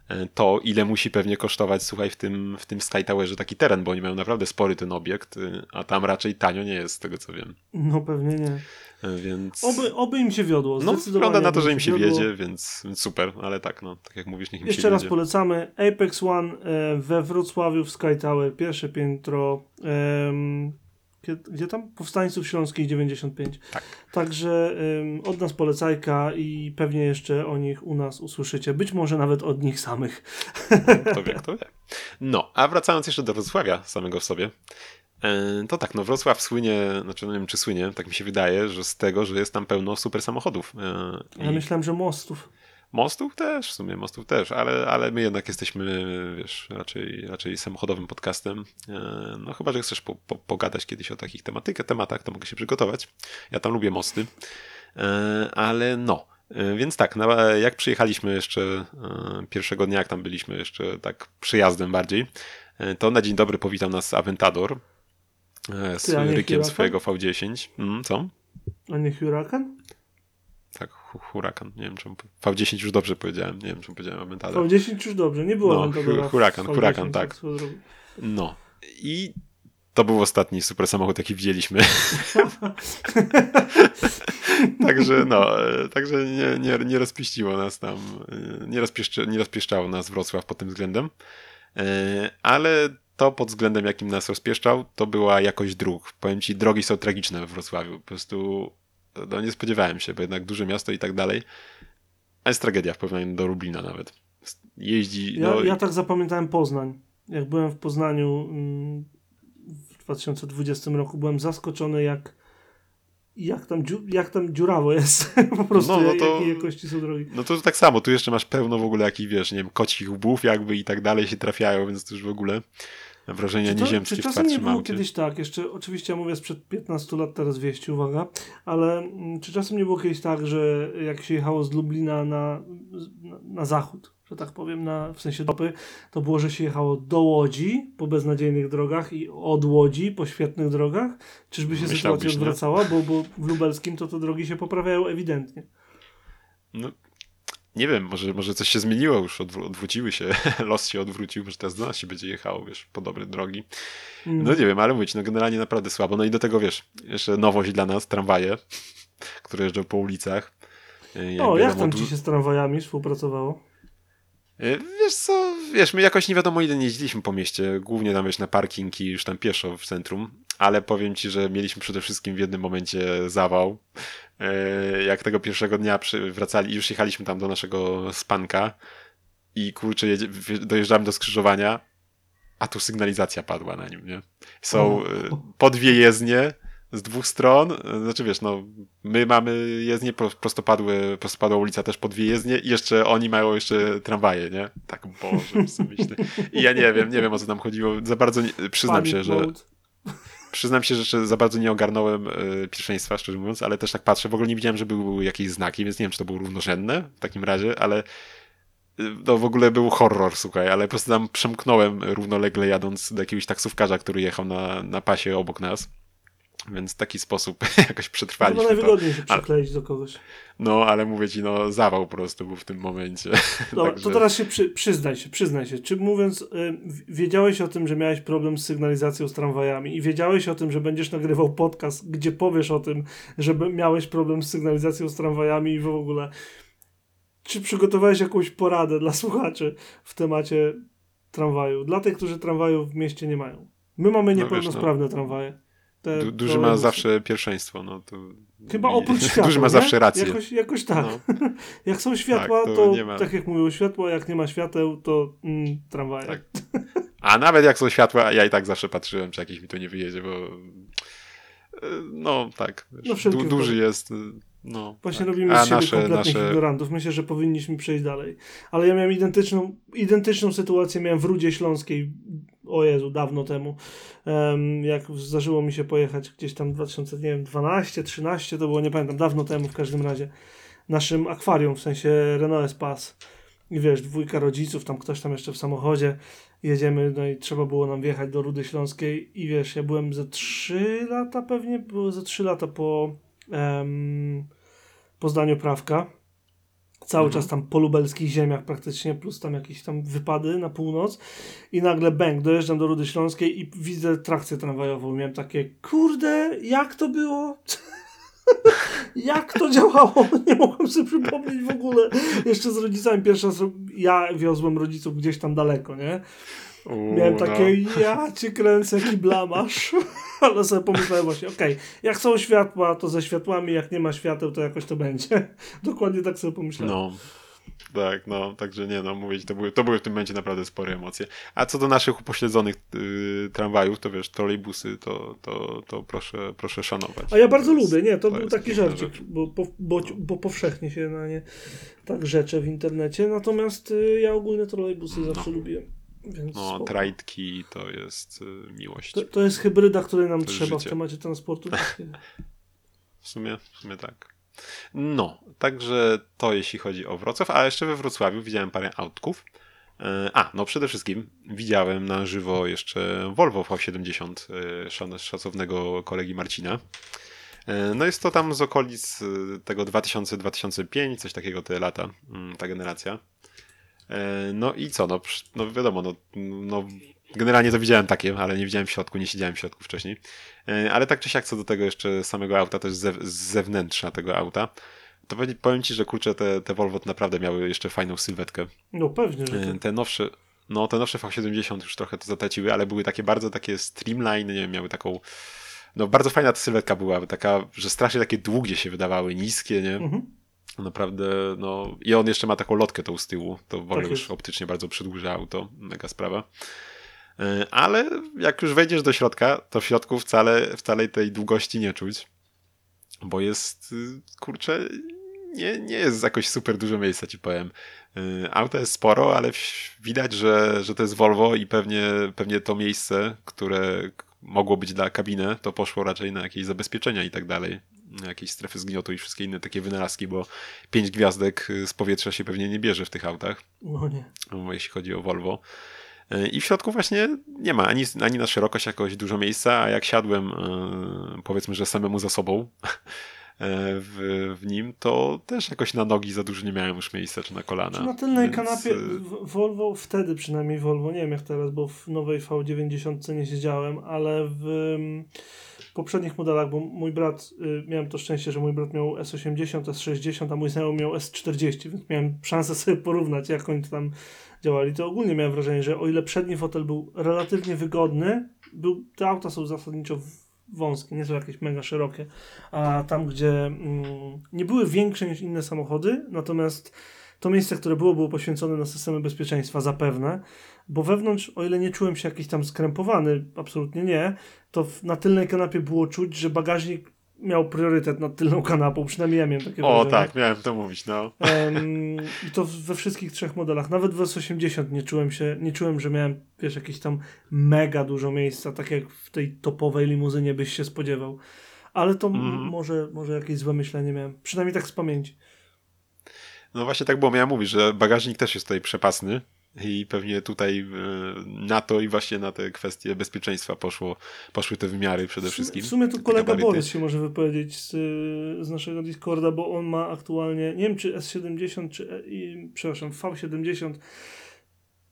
S1: e, to, ile musi pewnie kosztować, słuchaj, w tym, w tym Sky Towerze taki teren, bo oni mają naprawdę spory ten obiekt, y, a tam raczej tanio nie jest, z tego co wiem.
S2: No pewnie nie.
S1: Więc.
S2: Oby, oby im się wiodło.
S1: no, wygląda na to, że im się
S2: wiodło.
S1: wiedzie, więc, więc super, ale tak, no, tak jak mówisz, niech im
S2: Jeszcze
S1: się
S2: raz
S1: wiedzie.
S2: polecamy. Apex One e, we Wrocławiu w Sky Tower, pierwsze piętro. gdzie tam? Powstańców Śląskich 95.
S1: Tak.
S2: Także od nas polecajka i pewnie jeszcze o nich u nas usłyszycie. Być może nawet od nich samych.
S1: Kto wie, kto wie. No, a wracając jeszcze do Wrocławia samego w sobie, to tak, no Wrocław słynie, znaczy no nie wiem czy słynie, tak mi się wydaje, że z tego, że jest tam pełno super samochodów. e,
S2: Ja
S1: i
S2: myślałem, że mostów.
S1: Mostów też, w sumie mostów też, ale, ale my jednak jesteśmy, wiesz, raczej, raczej samochodowym podcastem. E, No chyba, że chcesz po, po, pogadać kiedyś o takich tematykę, tematach, to mogę się przygotować. Ja tam lubię mosty. E, Ale no, E, więc tak, jak przyjechaliśmy jeszcze e, pierwszego dnia, jak tam byliśmy jeszcze tak przyjazdem bardziej, e, to na dzień dobry powitał nas Aventador e, z
S2: Ty, a nie
S1: rykiem swojego V10. Mm, co?
S2: A nie Huracan?
S1: Tak, hu- hurakan. Nie wiem, czemu. V10 już dobrze powiedziałem. Nie wiem, czemu powiedziałem Aventador.
S2: V10 już dobrze, nie było
S1: No, hu-
S2: w
S1: Huracan,
S2: V10,
S1: Huracan, tak. No. I to był ostatni super samochód, jaki widzieliśmy. także no, e, także nie, nie, nie rozpiściło nas tam, e, nie, rozpieszczy, nie rozpieszczało nas Wrocław pod tym względem. E, Ale to pod względem, jakim nas rozpieszczał, to była jakość dróg. Powiem ci, drogi są tragiczne we Wrocławiu. Po prostu no, nie spodziewałem się, bo jednak duże miasto i tak dalej. A jest tragedia w porównaniu do Lublina nawet. Jeździ.
S2: Ja,
S1: no,
S2: ja tak zapamiętałem Poznań. Jak byłem w Poznaniu mm, w 2020 roku, byłem zaskoczony, jak, jak, tam, dziu, jak tam dziurawo jest. po prostu,
S1: No, no to-
S2: jakiej jakości są drogi.
S1: No to tak samo, tu jeszcze masz pełno w ogóle jakich, wiesz, nie wiem, kocich łbów jakby i tak dalej się trafiają, więc to już w ogóle wrażenia
S2: Czy, to,
S1: nieziemskie
S2: czy czasem nie było kiedyś tak, jeszcze oczywiście ja mówię sprzed 15 lat teraz wieści, uwaga, ale mm, czy czasem nie było kiedyś tak, że jak się jechało z Lublina na, na, na zachód, że tak powiem, na, w sensie dopy, to było, że się jechało do Łodzi po beznadziejnych drogach i od Łodzi po świetnych drogach? Czyżby się sytuacja
S1: Myślałbyś, nie?
S2: odwracała? Bo, bo w lubelskim to te drogi się poprawiają ewidentnie.
S1: No, nie wiem, może, może coś się zmieniło już, odwró- odwróciły się, los się odwrócił, może teraz do nas się będzie jechało, wiesz, po dobre drogi.
S2: Mm.
S1: No nie wiem, ale mówić, no generalnie naprawdę słabo. No i do tego, wiesz, jeszcze nowość dla nas, tramwaje, które jeżdżą po ulicach. E,
S2: o, jak
S1: wiadomo,
S2: tam
S1: du-
S2: ci się z tramwajami współpracowało?
S1: E, Wiesz co, wiesz, my jakoś nie wiadomo ile nie jeździliśmy po mieście, głównie tam wiesz na parking i już tam pieszo w centrum, ale powiem ci, że mieliśmy przede wszystkim w jednym momencie zawał. E, Jak tego pierwszego dnia wracali, już jechaliśmy tam do naszego spanka i kurczę, jedzie, dojeżdżamy do skrzyżowania, a tu sygnalizacja padła na nim, nie? Są
S2: O.
S1: e, po dwie jezdnie z dwóch stron, znaczy wiesz, no my mamy jezdnie, pro- prostopadłe, prostopadła ulica też po dwie jezdnie i jeszcze oni mają jeszcze tramwaje, nie? Tak, Boże, sobie myślę. I ja nie wiem, nie wiem o co tam chodziło, za bardzo, nie, przyznam
S2: Panic
S1: się, że
S2: mode.
S1: przyznam się, że za bardzo nie ogarnąłem e, pierwszeństwa, szczerze mówiąc, ale też tak patrzę, w ogóle nie widziałem, że były jakieś znaki, więc nie wiem, czy to było równorzędne w takim razie, ale e, no w ogóle był horror, słuchaj, ale po prostu tam przemknąłem równolegle jadąc do jakiegoś taksówkarza, który jechał na, na pasie obok nas. Więc w taki sposób jakoś
S2: Chyba
S1: przetrwaliśmy to.
S2: najwygodniej się
S1: Ale-
S2: przykleić do kogoś.
S1: No, ale mówię ci, no zawał po prostu był w tym momencie.
S2: Dobra,
S1: Także-
S2: to teraz się przy, przyznaj się, przyznaj się. Czy mówiąc, y, wiedziałeś o tym, że miałeś problem z sygnalizacją z tramwajami i wiedziałeś o tym, że będziesz nagrywał podcast, gdzie powiesz o tym, że miałeś problem z sygnalizacją z tramwajami i w ogóle. Czy przygotowałeś jakąś poradę dla słuchaczy w temacie tramwaju? Dla tych, którzy tramwaju w mieście nie mają. My mamy
S1: No wiesz,
S2: niepełnosprawne tramwaje. Te
S1: Du- duży ma
S2: trolejbusy.
S1: zawsze pierwszeństwo, no to...
S2: Chyba oprócz światła.
S1: Duży ma zawsze rację.
S2: Jakoś, jakoś tak.
S1: No.
S2: Jak są światła,
S1: Tak, to
S2: to,
S1: ma-
S2: tak jak mówią światła, jak nie ma świateł, to mm, tramwaje.
S1: Tak. A nawet jak są światła, ja i tak zawsze patrzyłem, czy jakiś mi tu nie wyjedzie, bo... e, No tak, wiesz,
S2: No,
S1: du- duży jest, e, no...
S2: Właśnie
S1: tak.
S2: robimy z siebie
S1: nasze,
S2: kompletnych
S1: nasze...
S2: ignorantów. Myślę, że powinniśmy przejść dalej. Ale ja miałem identyczną, identyczną sytuację, miałem w Rudzie Śląskiej, o Jezu, dawno temu. Em, jak zdarzyło mi się pojechać gdzieś tam 2012, 13, to było, nie pamiętam, dawno temu w każdym razie, naszym akwarium, w sensie Renault Espace. I wiesz, dwójka rodziców, tam ktoś tam jeszcze w samochodzie, jedziemy, no i trzeba było nam wjechać do Rudy Śląskiej i wiesz, ja byłem ze 3 lata pewnie, było ze 3 lata po em, po zdaniu prawka. Cały
S1: Mhm.
S2: czas tam po lubelskich ziemiach praktycznie, plus tam jakieś tam wypady na północ. I nagle bęk, dojeżdżam do Rudy Śląskiej i widzę trakcję tramwajową. Miałem takie, kurde, jak to było? jak to działało? Nie mogłem sobie przypomnieć w ogóle. Jeszcze z rodzicami pierwszy raz ja wiozłem rodziców gdzieś tam daleko, nie?
S1: U,
S2: Miałem
S1: no.
S2: takie, ja cię kręcę, jaki blamasz. Ale sobie pomyślałem właśnie, okej, jak są światła, to ze światłami, jak nie ma świateł, to jakoś to będzie. Dokładnie tak sobie pomyślałem.
S1: No. Tak, no, także nie, no, mówię ci, to były, to były w tym momencie naprawdę spore emocje. A co do naszych upośledzonych y, tramwajów, to wiesz, trolejbusy, to, to, to proszę, proszę szanować.
S2: A ja bardzo
S1: jest-
S2: lubię, nie, to,
S1: to
S2: był taki żarcik, bo, bo, bo, bo powszechnie się na nie tak rzeczę w internecie, natomiast y, ja ogólnie trolejbusy zawsze lubiłem. Więc
S1: No,
S2: spoko.
S1: trajtki to jest y, miłość.
S2: to, to jest hybryda, której nam trzeba w
S1: życie.
S2: temacie transportu.
S1: W sumie, w sumie tak. No, także to jeśli chodzi o Wrocław, a jeszcze we Wrocławiu widziałem parę autków. E, A, no przede wszystkim widziałem na żywo jeszcze Volvo V70 e, szacownego kolegi Marcina. E, No jest to tam z okolic tego 2000-2005, coś takiego te lata, mm, ta generacja. E, No i co, no, no wiadomo, no, no generalnie to widziałem takie, ale nie widziałem w środku, nie siedziałem w środku wcześniej. E, Ale tak czy siak co do tego jeszcze samego auta, też z, z zewnętrza tego auta, to powie- powiem ci, że kurczę, te, te Volvo naprawdę miały jeszcze fajną sylwetkę.
S2: No pewnie, że
S1: E,
S2: tak.
S1: Te nowsze, no te nowsze V70 już trochę to zatraciły, ale były takie bardzo takie streamline, nie wiem, miały taką, no bardzo fajna ta sylwetka była, taka, że strasznie takie długie się wydawały, niskie, nie?
S2: Mhm.
S1: Naprawdę, no i on jeszcze ma taką lotkę tą z tyłu, to w ogóle
S2: Tak
S1: już optycznie bardzo przedłuża auto, mega sprawa. E, Ale jak już wejdziesz do środka, to w środku wcale, wcale tej długości nie czuć, bo jest, y, kurczę, nie, nie jest jakoś super dużo miejsca, ci powiem. Y, Auto jest sporo, ale widać, że, że to jest Volvo i pewnie, pewnie to miejsce, które mogło być dla kabiny, to poszło raczej na jakieś zabezpieczenia i tak dalej. Jakieś strefy zgniotu i wszystkie inne takie wynalazki, bo pięć gwiazdek y, z powietrza się pewnie nie bierze w tych autach
S2: No nie.
S1: jeśli chodzi o Volvo. E, I w środku właśnie nie ma ani, ani na szerokość jakoś dużo miejsca, a jak siadłem, e, powiedzmy, że samemu za sobą, w, w nim, to też jakoś na nogi za dużo nie miałem już miejsca, czy na kolana.
S2: Czy na tylnej
S1: Więc,
S2: kanapie Volvo, wtedy przynajmniej Volvo, nie wiem jak teraz, bo w nowej V90 nie siedziałem, ale w poprzednich modelach, bo mój brat, y, miałem to szczęście, że mój brat miał S80, S60, a mój znajomy miał S40, więc miałem szansę sobie porównać, jak oni tam działali. To ogólnie miałem wrażenie, że o ile przedni fotel był relatywnie wygodny, był, te auta są zasadniczo wąskie, nie są jakieś mega szerokie, a tam, gdzie mm, nie były większe niż inne samochody, natomiast to miejsce, które było, było poświęcone na systemy bezpieczeństwa, zapewne, bo wewnątrz, o ile nie czułem się jakiś tam skrępowany, absolutnie nie, to na tylnej kanapie było czuć, że bagażnik miał priorytet nad tylną kanapą, przynajmniej ja miałem takie
S1: O
S2: wrażenie.
S1: tak, miałem to mówić, no.
S2: I to we wszystkich trzech modelach. Nawet w S80 nie czułem się, nie czułem, że miałem, wiesz, jakieś tam mega dużo miejsca, tak jak w tej topowej limuzynie byś się spodziewał. Ale to m-
S1: Mhm.
S2: może, może jakieś złe myślenie miałem. Przynajmniej tak z pamięci.
S1: No właśnie tak było, miałem mówić, że bagażnik też jest tutaj przepasny i pewnie tutaj e, na to i właśnie na te kwestie bezpieczeństwa poszło, poszły te wymiary przede wszystkim.
S2: w sumie tu
S1: te
S2: kolega
S1: gabaryty.
S2: Borys się może wypowiedzieć z, z naszego Discorda, bo on ma aktualnie, nie wiem czy S70, czy, e, i, przepraszam, V70,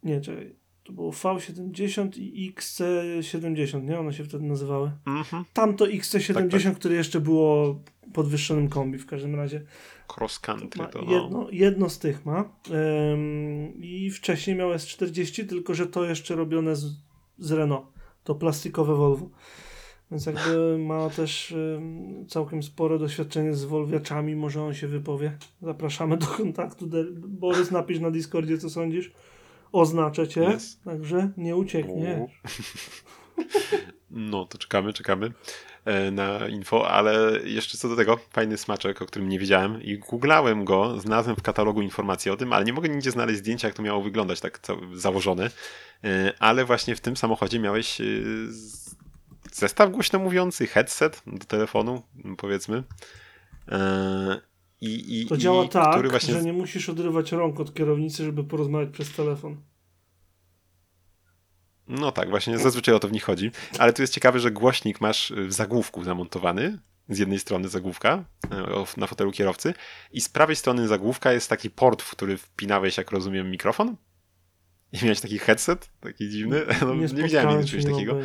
S2: nie, czekaj, to było V70 i XC70, nie? One się wtedy nazywały.
S1: Mhm.
S2: Tamto XC70,
S1: Tak, tak.
S2: które jeszcze było podwyższonym kombi w każdym razie.
S1: Cross country to no.
S2: jedno, jedno z tych ma. Ym, I wcześniej miał S40, tylko że to jeszcze robione z, z Renault. To plastikowe Volvo. Więc jakby ma też ym, całkiem spore doświadczenie z Volviaczami, może on się wypowie. Zapraszamy do kontaktu. De- Borys, napisz na Discordzie, co sądzisz. Oznaczę cię,
S1: Yes.
S2: także nie ucieknie.
S1: No, to czekamy, czekamy na info, ale jeszcze co do tego, fajny smaczek, o którym nie wiedziałem i googlałem go, znalazłem w katalogu informacje o tym, ale nie mogę nigdzie znaleźć zdjęcia, jak to miało wyglądać tak założone, E, ale właśnie w tym samochodzie miałeś e, zestaw głośno mówiący, headset do telefonu, powiedzmy. E, I, i,
S2: To
S1: i,
S2: działa tak,
S1: który właśnie
S2: że nie musisz odrywać rąk od kierownicy, żeby porozmawiać przez telefon.
S1: No tak, właśnie zazwyczaj o to w nich chodzi. Ale tu jest ciekawe, że głośnik masz w zagłówku zamontowany. Z jednej strony zagłówka e, na fotelu kierowcy i z prawej strony zagłówka jest taki port, w który wpinałeś, jak rozumiem, mikrofon. I miałeś taki headset, taki dziwny. No, nie, widziałem
S2: spotkałem
S1: nigdy czegoś
S2: nie
S1: takiego.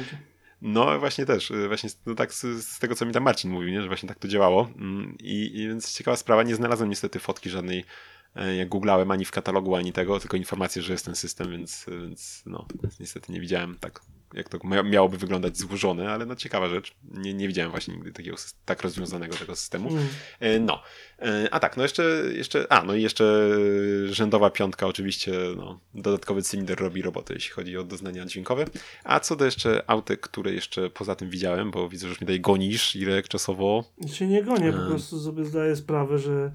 S1: No właśnie też, y, właśnie no tak z, z tego, co mi tam Marcin mówił, nie? że właśnie tak to działało. Mm, I, I więc ciekawa sprawa, nie znalazłem niestety fotki żadnej, e, jak googlałem, ani w katalogu, ani tego, tylko informację, że jest ten system, więc, więc no, niestety nie widziałem tak, jak to mia- miałoby wyglądać złożone, ale no ciekawa rzecz. Nie, nie widziałem właśnie nigdy takiego tak rozwiązanego tego systemu.
S2: Mm.
S1: E, No. E, A tak, no jeszcze, jeszcze, a no i jeszcze rzędowa piątka oczywiście, no, dodatkowy cylinder robi robotę, jeśli chodzi o doznania dźwiękowe. A co do jeszcze autek, które jeszcze poza tym widziałem, bo widzę, że już mi tutaj gonisz, Irek, czasowo.
S2: Się nie gonię, po
S1: Em.
S2: prostu sobie zdaję sprawę, że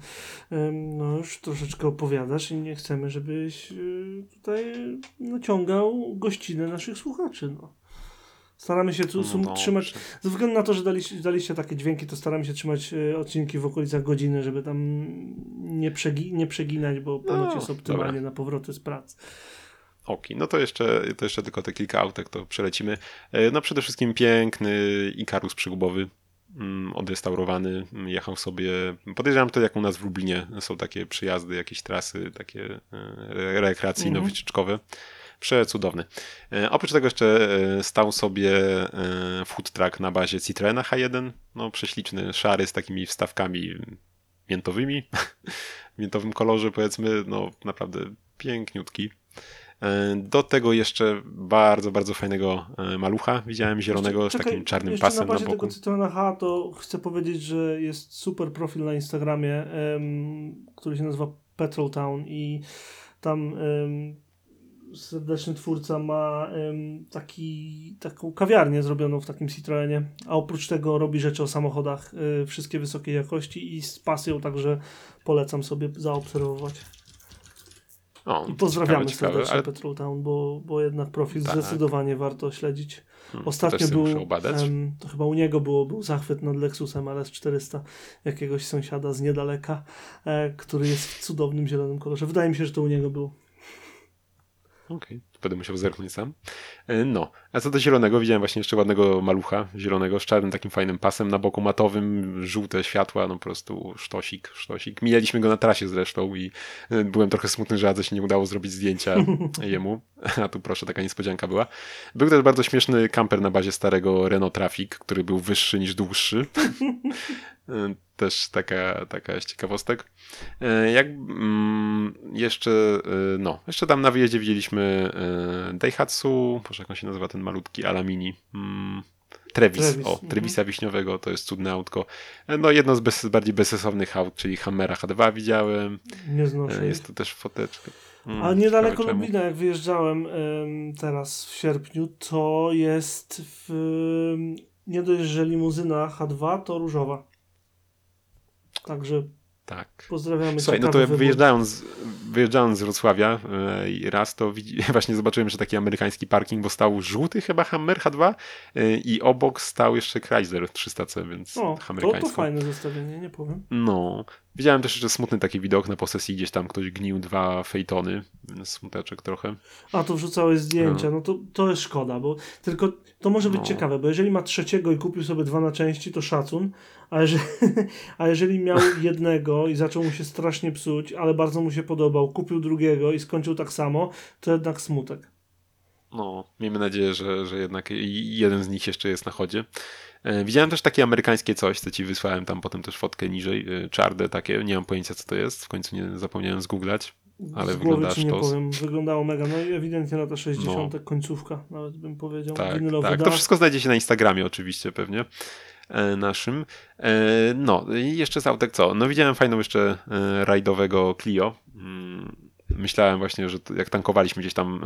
S2: no już troszeczkę opowiadasz i nie chcemy, żebyś tutaj naciągał gościnę naszych słuchaczy. No. Staramy się tu sum-
S1: No,
S2: trzymać, ze względu na to, że daliście, daliście takie dźwięki, to staramy się trzymać y, odcinki w okolicach godziny, żeby tam nie, przegi- nie przeginać, bo ponoć
S1: No,
S2: jest optymalnie
S1: dobra.
S2: na powroty z pracy.
S1: Okej, no to jeszcze, to jeszcze tylko te kilka autek, to przelecimy. E, No przede wszystkim piękny Ikarus przygubowy, mm, odrestaurowany, jechał sobie, podejrzewam to jak u nas w Lublinie są takie przyjazdy, jakieś trasy takie e, re- rekreacyjno-wycieczkowe. Przecudowny. E, oprócz tego jeszcze e, stał sobie e, food truck na bazie Citroena H1, no prześliczny, szary z takimi wstawkami miętowymi, w miętowym kolorze powiedzmy, no naprawdę piękniutki. Do tego jeszcze bardzo, bardzo fajnego malucha widziałem, zielonego
S2: Jeszcze-
S1: z
S2: czekaj,
S1: takim czarnym pasem
S2: na
S1: na boku.
S2: tego Citroena H to chcę powiedzieć, że jest super profil na Instagramie, em, który się nazywa Petrol Town i tam em, serdeczny twórca ma taki, taką kawiarnię zrobioną w takim Citroenie, a oprócz tego robi rzeczy o samochodach, y, wszystkie wysokiej jakości i z pasją, także polecam sobie zaobserwować.
S1: O,
S2: I pozdrawiamy
S1: ciekawe,
S2: serdecznie
S1: ale
S2: Petrol Town, bo, bo jednak profil
S1: Tak.
S2: zdecydowanie warto śledzić.
S1: hmm,
S2: Ostatnio był, em, to chyba u niego było, był zachwyt nad Lexusem LS400 jakiegoś sąsiada z niedaleka, e, który jest w cudownym zielonym kolorze. Wydaje mi się, że to u niego był.
S1: Okej, będę musiał zerknąć sam. E, No, a co do zielonego, widziałem właśnie jeszcze ładnego malucha zielonego z czarnym takim fajnym pasem na boku matowym, żółte światła, no po prostu sztosik, sztosik. Mijaliśmy go na trasie zresztą i e, byłem trochę smutny, że Adze się nie udało zrobić zdjęcia jemu, a tu proszę, taka niespodzianka była. Był też bardzo śmieszny kamper na bazie starego Renault Traffic, który był wyższy niż dłuższy. E, Też taka, taka jest ciekawostek. E, Jak mm, jeszcze, e, no, jeszcze tam na wyjeździe widzieliśmy Daihatsu, proszę jak on się nazywa ten malutki Alamini. Mm, Trevis,
S2: Trevis,
S1: o,
S2: mhm.
S1: Trevisa Wiśniowego, to jest cudne autko. No jedno z bez, bardziej bezsensownych aut, czyli Hammera H2 widziałem.
S2: Nie znoszę.
S1: Jest tu też foteczka. Mm,
S2: A niedaleko. Lublina, jak wyjeżdżałem em, teraz w sierpniu, to jest w, nie dość, że limuzyna H2, to różowa. Także
S1: Tak.
S2: pozdrawiamy
S1: Słuchaj, no to wyjeżdżając, wyjeżdżając z Wrocławia i raz to widzi, właśnie zobaczyłem, że taki amerykański parking, bo stał żółty chyba Hammer H2 e, i obok stał jeszcze Chrysler 300C, więc
S2: O, to,
S1: amerykańsko.
S2: to fajne zestawienie, nie powiem.
S1: No. Widziałem też jeszcze smutny taki widok na posesji, gdzieś tam ktoś gnił dwa fejtony, smuteczek trochę.
S2: A to wrzucałeś zdjęcia, no to, to jest szkoda, bo tylko to może być
S1: No.
S2: ciekawe, bo jeżeli ma trzeciego i kupił sobie dwa na części, to szacun, a jeżeli, a jeżeli miał jednego i zaczął mu się strasznie psuć, ale bardzo mu się podobał, kupił drugiego i skończył tak samo, to jednak smutek.
S1: No, miejmy nadzieję, że, że jednak jeden z nich jeszcze jest na chodzie. E, Widziałem też takie amerykańskie coś, co ci wysłałem tam potem też fotkę niżej, e, czarne takie, nie mam pojęcia co to jest, w końcu nie zapomniałem zgooglać, ale wygląda
S2: ci nie
S1: sztos.
S2: powiem, wyglądało mega, no i ewidentnie lata 60. końcówka, nawet bym powiedział,
S1: Tak, tak. To wszystko znajdzie się na Instagramie oczywiście pewnie e, naszym. No i jeszcze z autek co? No widziałem fajną jeszcze rajdowego Clio. Myślałem właśnie, że jak tankowaliśmy gdzieś tam,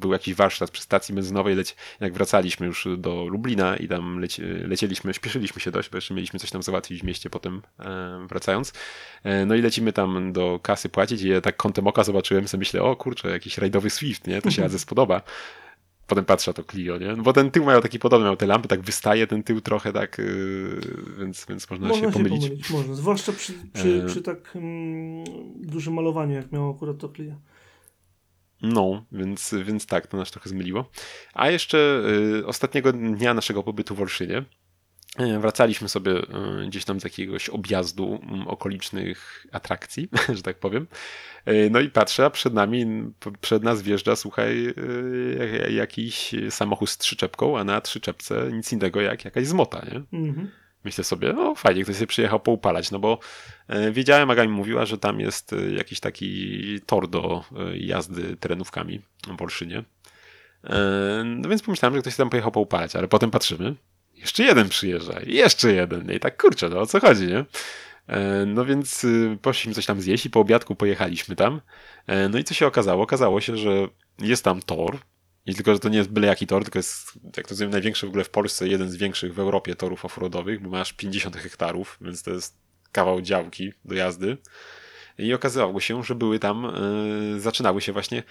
S1: był jakiś warsztat przy stacji benzynowej, leć, jak wracaliśmy już do Lublina i tam leci, lecieliśmy, śpieszyliśmy się dość, bo jeszcze mieliśmy coś tam załatwić w mieście potem e, wracając. E, No i lecimy tam do kasy płacić i ja tak kątem oka zobaczyłem, sobie myślę, o kurczę, jakiś rajdowy Swift, nie? To się Adze spodoba. Potem patrzę, a to Clio, nie? No Bo ten tył miał taki podobny, miał te lampy, tak wystaje ten tył trochę tak, yy, więc, więc można,
S2: Można
S1: się pomylić.
S2: Można, zwłaszcza przy, przy,
S1: E.
S2: przy tak mm, dużym malowaniu, jak miał akurat to Clio.
S1: No, więc, więc tak, to nas trochę zmyliło. A jeszcze y, ostatniego dnia naszego pobytu w Olszynie wracaliśmy sobie y, gdzieś tam z jakiegoś objazdu mm, okolicznych atrakcji, że tak powiem. Y, No i patrzę, a przed nami, przed nas wjeżdża, słuchaj, jak- jakiś samochód z trzyczepką, a na trzyczepce nic innego jak jakaś zmota, nie?
S2: Mhm.
S1: Myślę sobie, no fajnie, ktoś sobie przyjechał poupalać, no bo e, wiedziałem, Aga mi mówiła, że tam jest e, jakiś taki tor do e, jazdy terenówkami w Olszynie. E, no więc pomyślałem, że ktoś tam pojechał poupalać, ale potem patrzymy, jeszcze jeden przyjeżdża, jeszcze jeden, i tak kurczę, no o co chodzi, nie? E, No więc y, poszliśmy coś tam zjeść i po obiadku pojechaliśmy tam. E, No i co się okazało? Okazało się, że jest tam tor, i tylko, że to nie jest byle jaki tor, tylko jest, jak to rozumiem, największy w ogóle w Polsce, jeden z większych w Europie torów offroadowych, bo masz 50 hektarów, więc to jest kawał działki do jazdy. I okazało się, że były tam, e, zaczynały się właśnie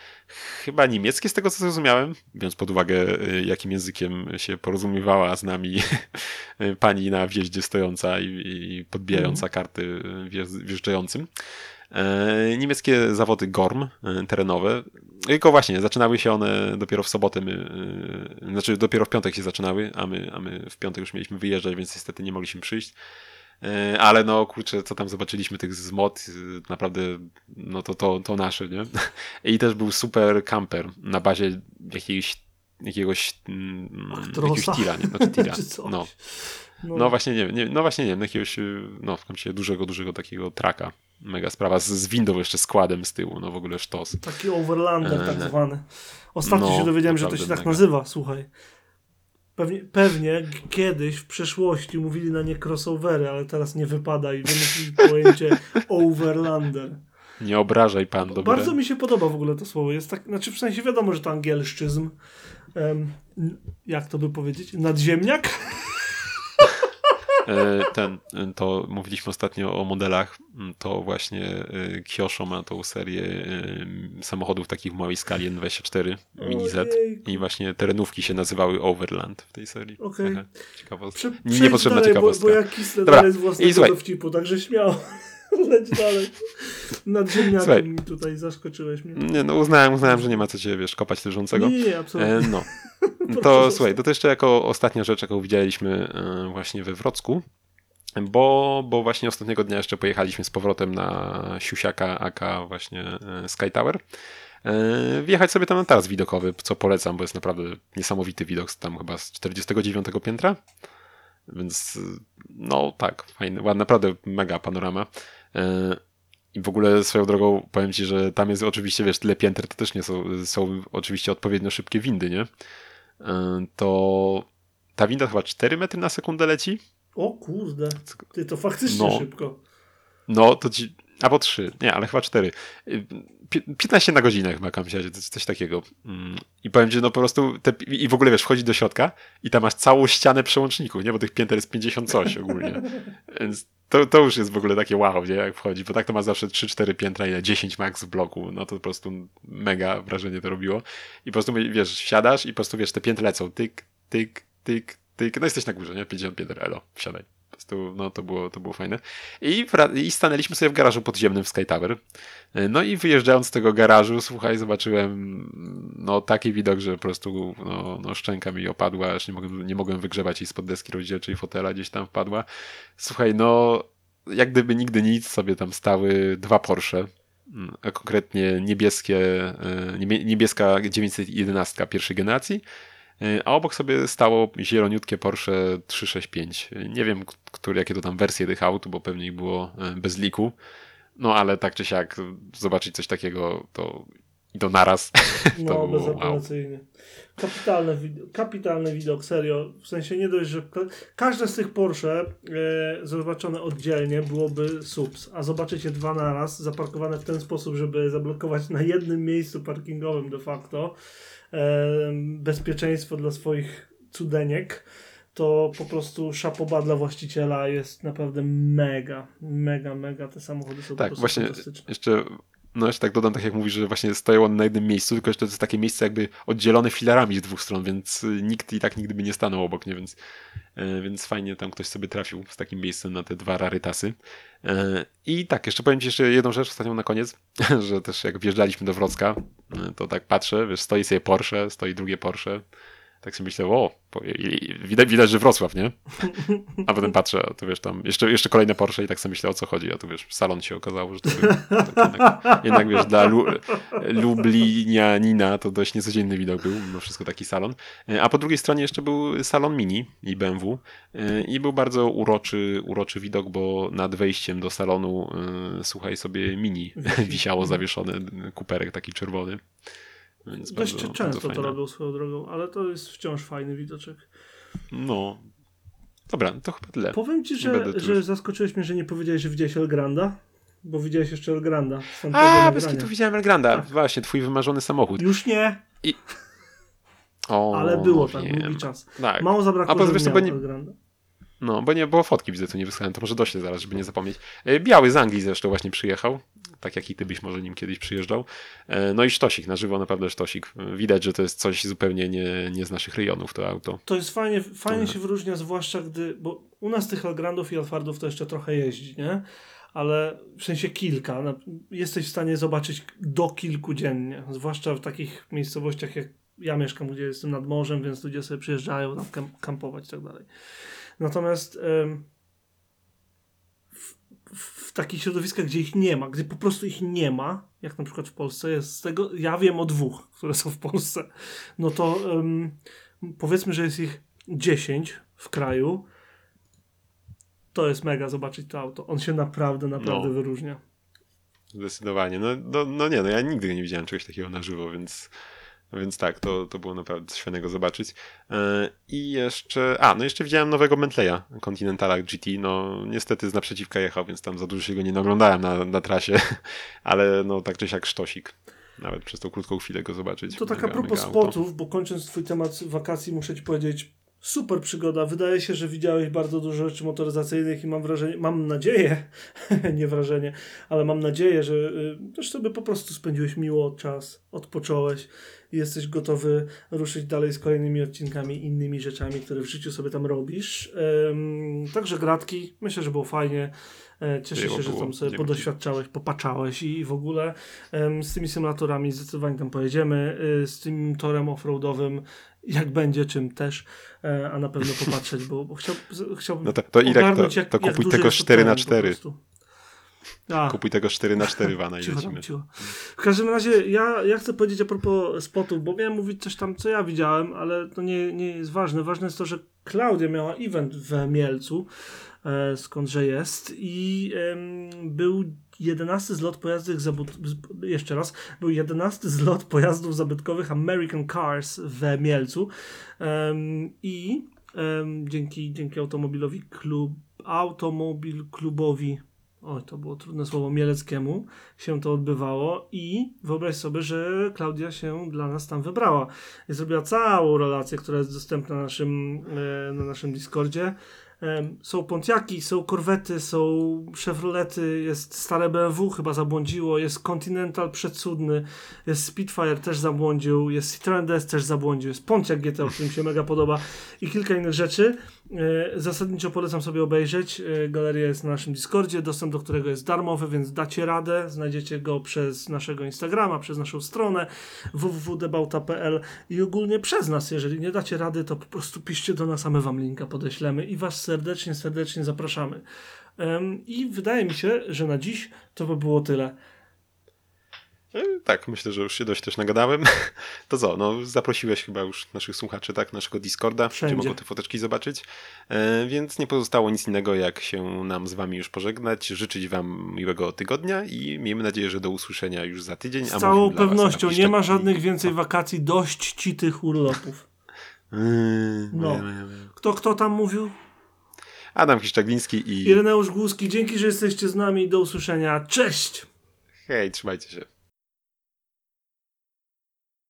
S1: chyba niemieckie, z tego co zrozumiałem, biorąc pod uwagę, e, jakim językiem się porozumiewała z nami pani na wjeździe stojąca i, i podbijająca karty e, wjeżdż- wjeżdżającym. E, niemieckie zawody GORM e, terenowe. Tylko właśnie, zaczynały się one dopiero w sobotę, my, e, znaczy dopiero w piątek się zaczynały, a my, a my w piątek już mieliśmy wyjeżdżać, więc niestety nie mogliśmy przyjść. E, Ale no kurczę, co tam zobaczyliśmy tych zmot, e, naprawdę no to, to, to nasze, nie? I też był super camper na bazie jakiegoś jakiegoś, mm, jakiegoś tira, nie? Znaczy tira. No.
S2: No,
S1: No właśnie nie, wiem, nie no właśnie nie wiem, jakiegoś y, no w się dużego, dużego takiego traka. Mega sprawa z, z windą jeszcze składem z tyłu, no w ogóle sztos.
S2: Taki overlander tak
S1: E,
S2: zwany. Ostatnio
S1: no,
S2: się dowiedziałem, że to się tak
S1: mega.
S2: nazywa, słuchaj. Pewnie, pewnie kiedyś w przeszłości mówili na nie crossovery, ale teraz nie wypada i wymyślili pojęcie overlander.
S1: Nie obrażaj pan, dobra?
S2: Bardzo mi się podoba w ogóle to słowo. Jest tak, znaczy w sensie wiadomo, że to angielszczyzm. N- jak to by powiedzieć? Nadziemniak?
S1: E, Ten, to mówiliśmy ostatnio o modelach, to właśnie e, Kyosho ma tą serię e, samochodów takich w małej skali N24 Mini Z i właśnie terenówki się nazywały Overland w tej serii.
S2: Okej.
S1: Taka Ciekawostka.
S2: Prze-
S1: Niepotrzebna
S2: dalej, bo,
S1: ciekawostka.
S2: bo ja kisnę
S1: Dobra,
S2: dalej z
S1: i
S2: własnego
S1: słuchaj.
S2: dowcipu, także śmiało. Leć dalej. Nad ziemniakiem tutaj zaskoczyłeś mnie.
S1: Nie, no uznałem, uznałem, że nie ma co cię, wiesz, kopać leżącego.
S2: Nie, nie, absolutnie.
S1: E, no. To słuchaj, to też jeszcze jako ostatnia rzecz, jaką widzieliśmy e, właśnie we Wrocku, bo, bo właśnie ostatniego dnia jeszcze pojechaliśmy z powrotem na Siusiaka, aka właśnie e, Sky Tower. E, Wjechać sobie tam na taras widokowy, co polecam, bo jest naprawdę niesamowity widok, tam chyba z 49 piętra. Więc no tak, fajny, naprawdę mega panorama. E, I w ogóle swoją drogą powiem ci, że tam jest oczywiście, wiesz, tyle pięter, to też nie są, są oczywiście odpowiednio szybkie windy, nie? E, To ta winda chyba 4 metry na sekundę leci.
S2: O kurde, ty to faktycznie
S1: No.
S2: szybko.
S1: No to ci. Albo 3, nie, ale chyba 4. 15 na godzinę chyba kamsiadzie, coś, coś takiego. Mm, I powiem ci, no po prostu. Te, I w ogóle wiesz, wchodzi do środka i tam masz całą ścianę przełączników, nie? Bo tych pięter jest 50 coś ogólnie. Więc to, to już jest w ogóle takie wow, nie? Jak wchodzi, bo tak to ma zawsze 3-4 piętra, ile 10 max w bloku. No to po prostu mega wrażenie to robiło. I po prostu wiesz, siadasz i po prostu wiesz, te piętra lecą. Tyk, tyk, tyk, tyk. No jesteś na górze, nie? 50 pięter, elo, wsiadaj. Prostu, no to było, to było fajne. I, I stanęliśmy sobie w garażu podziemnym w Sky Tower. No i wyjeżdżając z tego garażu, słuchaj, zobaczyłem no taki widok, że po prostu no, no szczęka mi opadła, aż nie mogłem, nie mogłem wygrzewać jej spod deski rozdzielczej fotela, gdzieś tam wpadła. Słuchaj, no jak gdyby nigdy nic sobie tam stały dwa Porsche, mm, a konkretnie niebieskie, e, niebie- niebieska 911 pierwszej generacji, a obok sobie stało zieloniutkie Porsche 365. Nie wiem, który, jakie to tam wersje tych aut, bo pewnie ich było e, bez liku. No ale tak czy siak zobaczyć coś takiego to i to naraz.
S2: No,
S1: wow.
S2: bezapelacyjnie. Kapitalny, kapitalny widok, serio. W sensie nie dość, że ka- każde z tych Porsche e, zobaczone oddzielnie byłoby subs, a zobaczycie dwa naraz zaparkowane w ten sposób, żeby zablokować na jednym miejscu parkingowym de facto bezpieczeństwo dla swoich cudeniek, to po prostu szapoba dla właściciela jest naprawdę mega, mega, mega. Te samochody są po
S1: Tak,
S2: prostu
S1: właśnie
S2: fantastyczne.
S1: jeszcze, no jeszcze tak dodam, tak jak mówisz, że właśnie stoją one na jednym miejscu, tylko że to jest takie miejsce jakby oddzielone filarami z dwóch stron, więc y, nikt i tak nigdy by nie stanął obok, nie? Więc, e, więc fajnie tam ktoś sobie trafił z takim miejscem na te dwa rarytasy. E, I tak, jeszcze powiem Ci jeszcze jedną rzecz ostatnią na koniec, że też jak wjeżdżaliśmy do Wrocka, e, to tak patrzę, wiesz, stoi sobie Porsche, stoi drugie Porsche, tak sobie myślę, o, widać, widać, że Wrocław, nie? A potem patrzę, a tu wiesz, tam jeszcze, jeszcze kolejne Porsche i tak sobie myślę, o co chodzi, a tu wiesz, salon się okazało, że to był jednak, jednak wiesz, dla Lu, Lublinianina to dość niecodzienny widok był, mimo wszystko taki salon. E, A po drugiej stronie jeszcze był salon Mini i BMW e, i był bardzo uroczy, uroczy widok, bo nad wejściem do salonu, e, słuchaj sobie, Mini wisiało zawieszone, kuperek taki czerwony. Więc
S2: Dość
S1: bardzo,
S2: często
S1: bardzo
S2: to
S1: fajne.
S2: robią swoją drogą, ale to jest wciąż fajny widoczek.
S1: No. Dobra, to chyba tyle.
S2: Powiem ci, że, że
S1: już-
S2: zaskoczyłeś mnie, że nie powiedziałeś, że widziałeś Elgranda, bo widziałeś jeszcze Elgranda. z tamtego
S1: A, bez kitu widziałem Elgranda.
S2: Tak.
S1: Właśnie, twój wymarzony samochód.
S2: Już nie,
S1: O,
S2: ale było
S1: wiem.
S2: długi czas.
S1: Tak.
S2: Mało
S1: A
S2: zabrakło,
S1: poza
S2: żeby miał
S1: bo nie-. No, bo nie było fotki, widzę, tu nie wysłałem, to może doślę zaraz, żeby nie zapomnieć. E, Biały z Anglii zresztą właśnie przyjechał, tak jak i ty byś może nim kiedyś przyjeżdżał. E, No i sztosik, na żywo naprawdę sztosik. E, Widać, że to jest coś zupełnie nie, nie z naszych rejonów to auto.
S2: To jest fajnie, fajnie się wyróżnia, zwłaszcza gdy, bo u nas tych Elgrandów i Alfardów to jeszcze trochę jeździ, nie? Ale w sensie kilka. Jesteś w stanie zobaczyć do kilku dziennie, zwłaszcza w takich miejscowościach jak ja mieszkam, gdzie jestem nad morzem, więc ludzie sobie przyjeżdżają tam kam- kampować i tak dalej. Natomiast w, w takich środowiskach, gdzie ich nie ma, gdzie po prostu ich nie ma, jak na przykład w Polsce jest z tego, ja wiem o dwóch, które są w Polsce, no to powiedzmy, że jest ich 10 w kraju, to jest mega zobaczyć to auto. On się naprawdę, naprawdę
S1: No.
S2: wyróżnia.
S1: Zdecydowanie. No, no, no nie, no ja nigdy nie widziałem czegoś takiego na żywo, więc, więc tak, to, to było naprawdę coś fajnego zobaczyć. E, I jeszcze, a, no jeszcze widziałem nowego Bentleya Continentala GT, no niestety z naprzeciwka jechał, więc tam za dużo się go nie naglądałem na, na trasie, ale no tak czy siak sztosik. Nawet przez tą krótką chwilę go zobaczyć.
S2: To tak a
S1: Mega,
S2: propos spotów, bo kończąc twój temat wakacji, muszę ci powiedzieć, Super przygoda. Wydaje się, że widziałeś bardzo dużo rzeczy motoryzacyjnych i mam wrażenie, mam nadzieję, nie wrażenie, ale mam nadzieję, że y, też sobie po prostu spędziłeś miło czas, odpocząłeś i jesteś gotowy ruszyć dalej z kolejnymi odcinkami, innymi rzeczami, które w życiu sobie tam robisz. Także gratki. Myślę, że było fajnie. E, Cieszę
S1: Było,
S2: się, że tam sobie
S1: Dzięki.
S2: podoświadczałeś, popatrzałeś i w ogóle z tymi symulatorami zdecydowanie tam pojedziemy. y, Z tym torem offroadowym, jak będzie, czym też, e, a na pewno popatrzeć, bo, chciał, chciałbym.
S1: No to- to ile
S2: ogarnąć,
S1: to-
S2: jak,
S1: to kupuj tego
S2: jest to
S1: 4 na
S2: teren po
S1: 4.
S2: A,
S1: Kupuj tego 4 na 4 wana i
S2: cicho,
S1: lecimy.
S2: cicho. W każdym razie ja, ja chcę powiedzieć a propos spotów, bo miałem mówić coś tam, co ja widziałem, ale to nie, nie jest ważne. Ważne jest to, że Klaudia miała event w Mielcu, e, skądże jest i em, był 11 zlot pojazdów zabud- z- jeszcze raz, był 11 zlot pojazdów zabytkowych American Cars w Mielcu Em, i dzięki, dzięki automobilowi klub, automobil klubowi Oj, to było trudne słowo mieleckiemu, się to odbywało i wyobraź sobie, że Klaudia się dla nas tam wybrała. I zrobiła całą relację, która jest dostępna na naszym, e, na naszym Discordzie. Są Pontiaki, są Corvety, są Chevrolety, jest stare BMW, chyba zabłądziło, jest Continental przecudny, jest Spitfire też zabłądził, jest Citroen DS też zabłądził, jest Pontiac GT, o którym się mega podoba i kilka innych rzeczy. E, Zasadniczo polecam sobie obejrzeć. E, Galeria jest na naszym Discordzie, dostęp do którego jest darmowy, więc dacie radę. Znajdziecie go przez naszego Instagrama, przez naszą stronę www.debauta.pl i ogólnie przez nas. Jeżeli nie dacie rady, to po prostu piszcie do nas, a my wam linka podeślemy i was serdecznie, serdecznie zapraszamy. I wydaje mi się, że na dziś to by było tyle.
S1: E, Tak, myślę, że już się dość też nagadałem. To co, no zaprosiłeś chyba już naszych słuchaczy, tak, naszego Discorda,
S2: Wszędzie.
S1: gdzie mogą te foteczki zobaczyć. E, więc nie pozostało nic innego, jak się nam z wami już pożegnać, życzyć wam miłego tygodnia i miejmy nadzieję, że do usłyszenia już za tydzień.
S2: Z
S1: a
S2: całą pewnością nie ma żadnych więcej wakacji, dość ci tych urlopów.
S1: Yy,
S2: No.
S1: nie.
S2: Kto, kto tam mówił?
S1: Adam Kiszczagliński i
S2: Ireneusz Głuski, dzięki, że jesteście z nami. Do usłyszenia. Cześć!
S1: hej, trzymajcie się.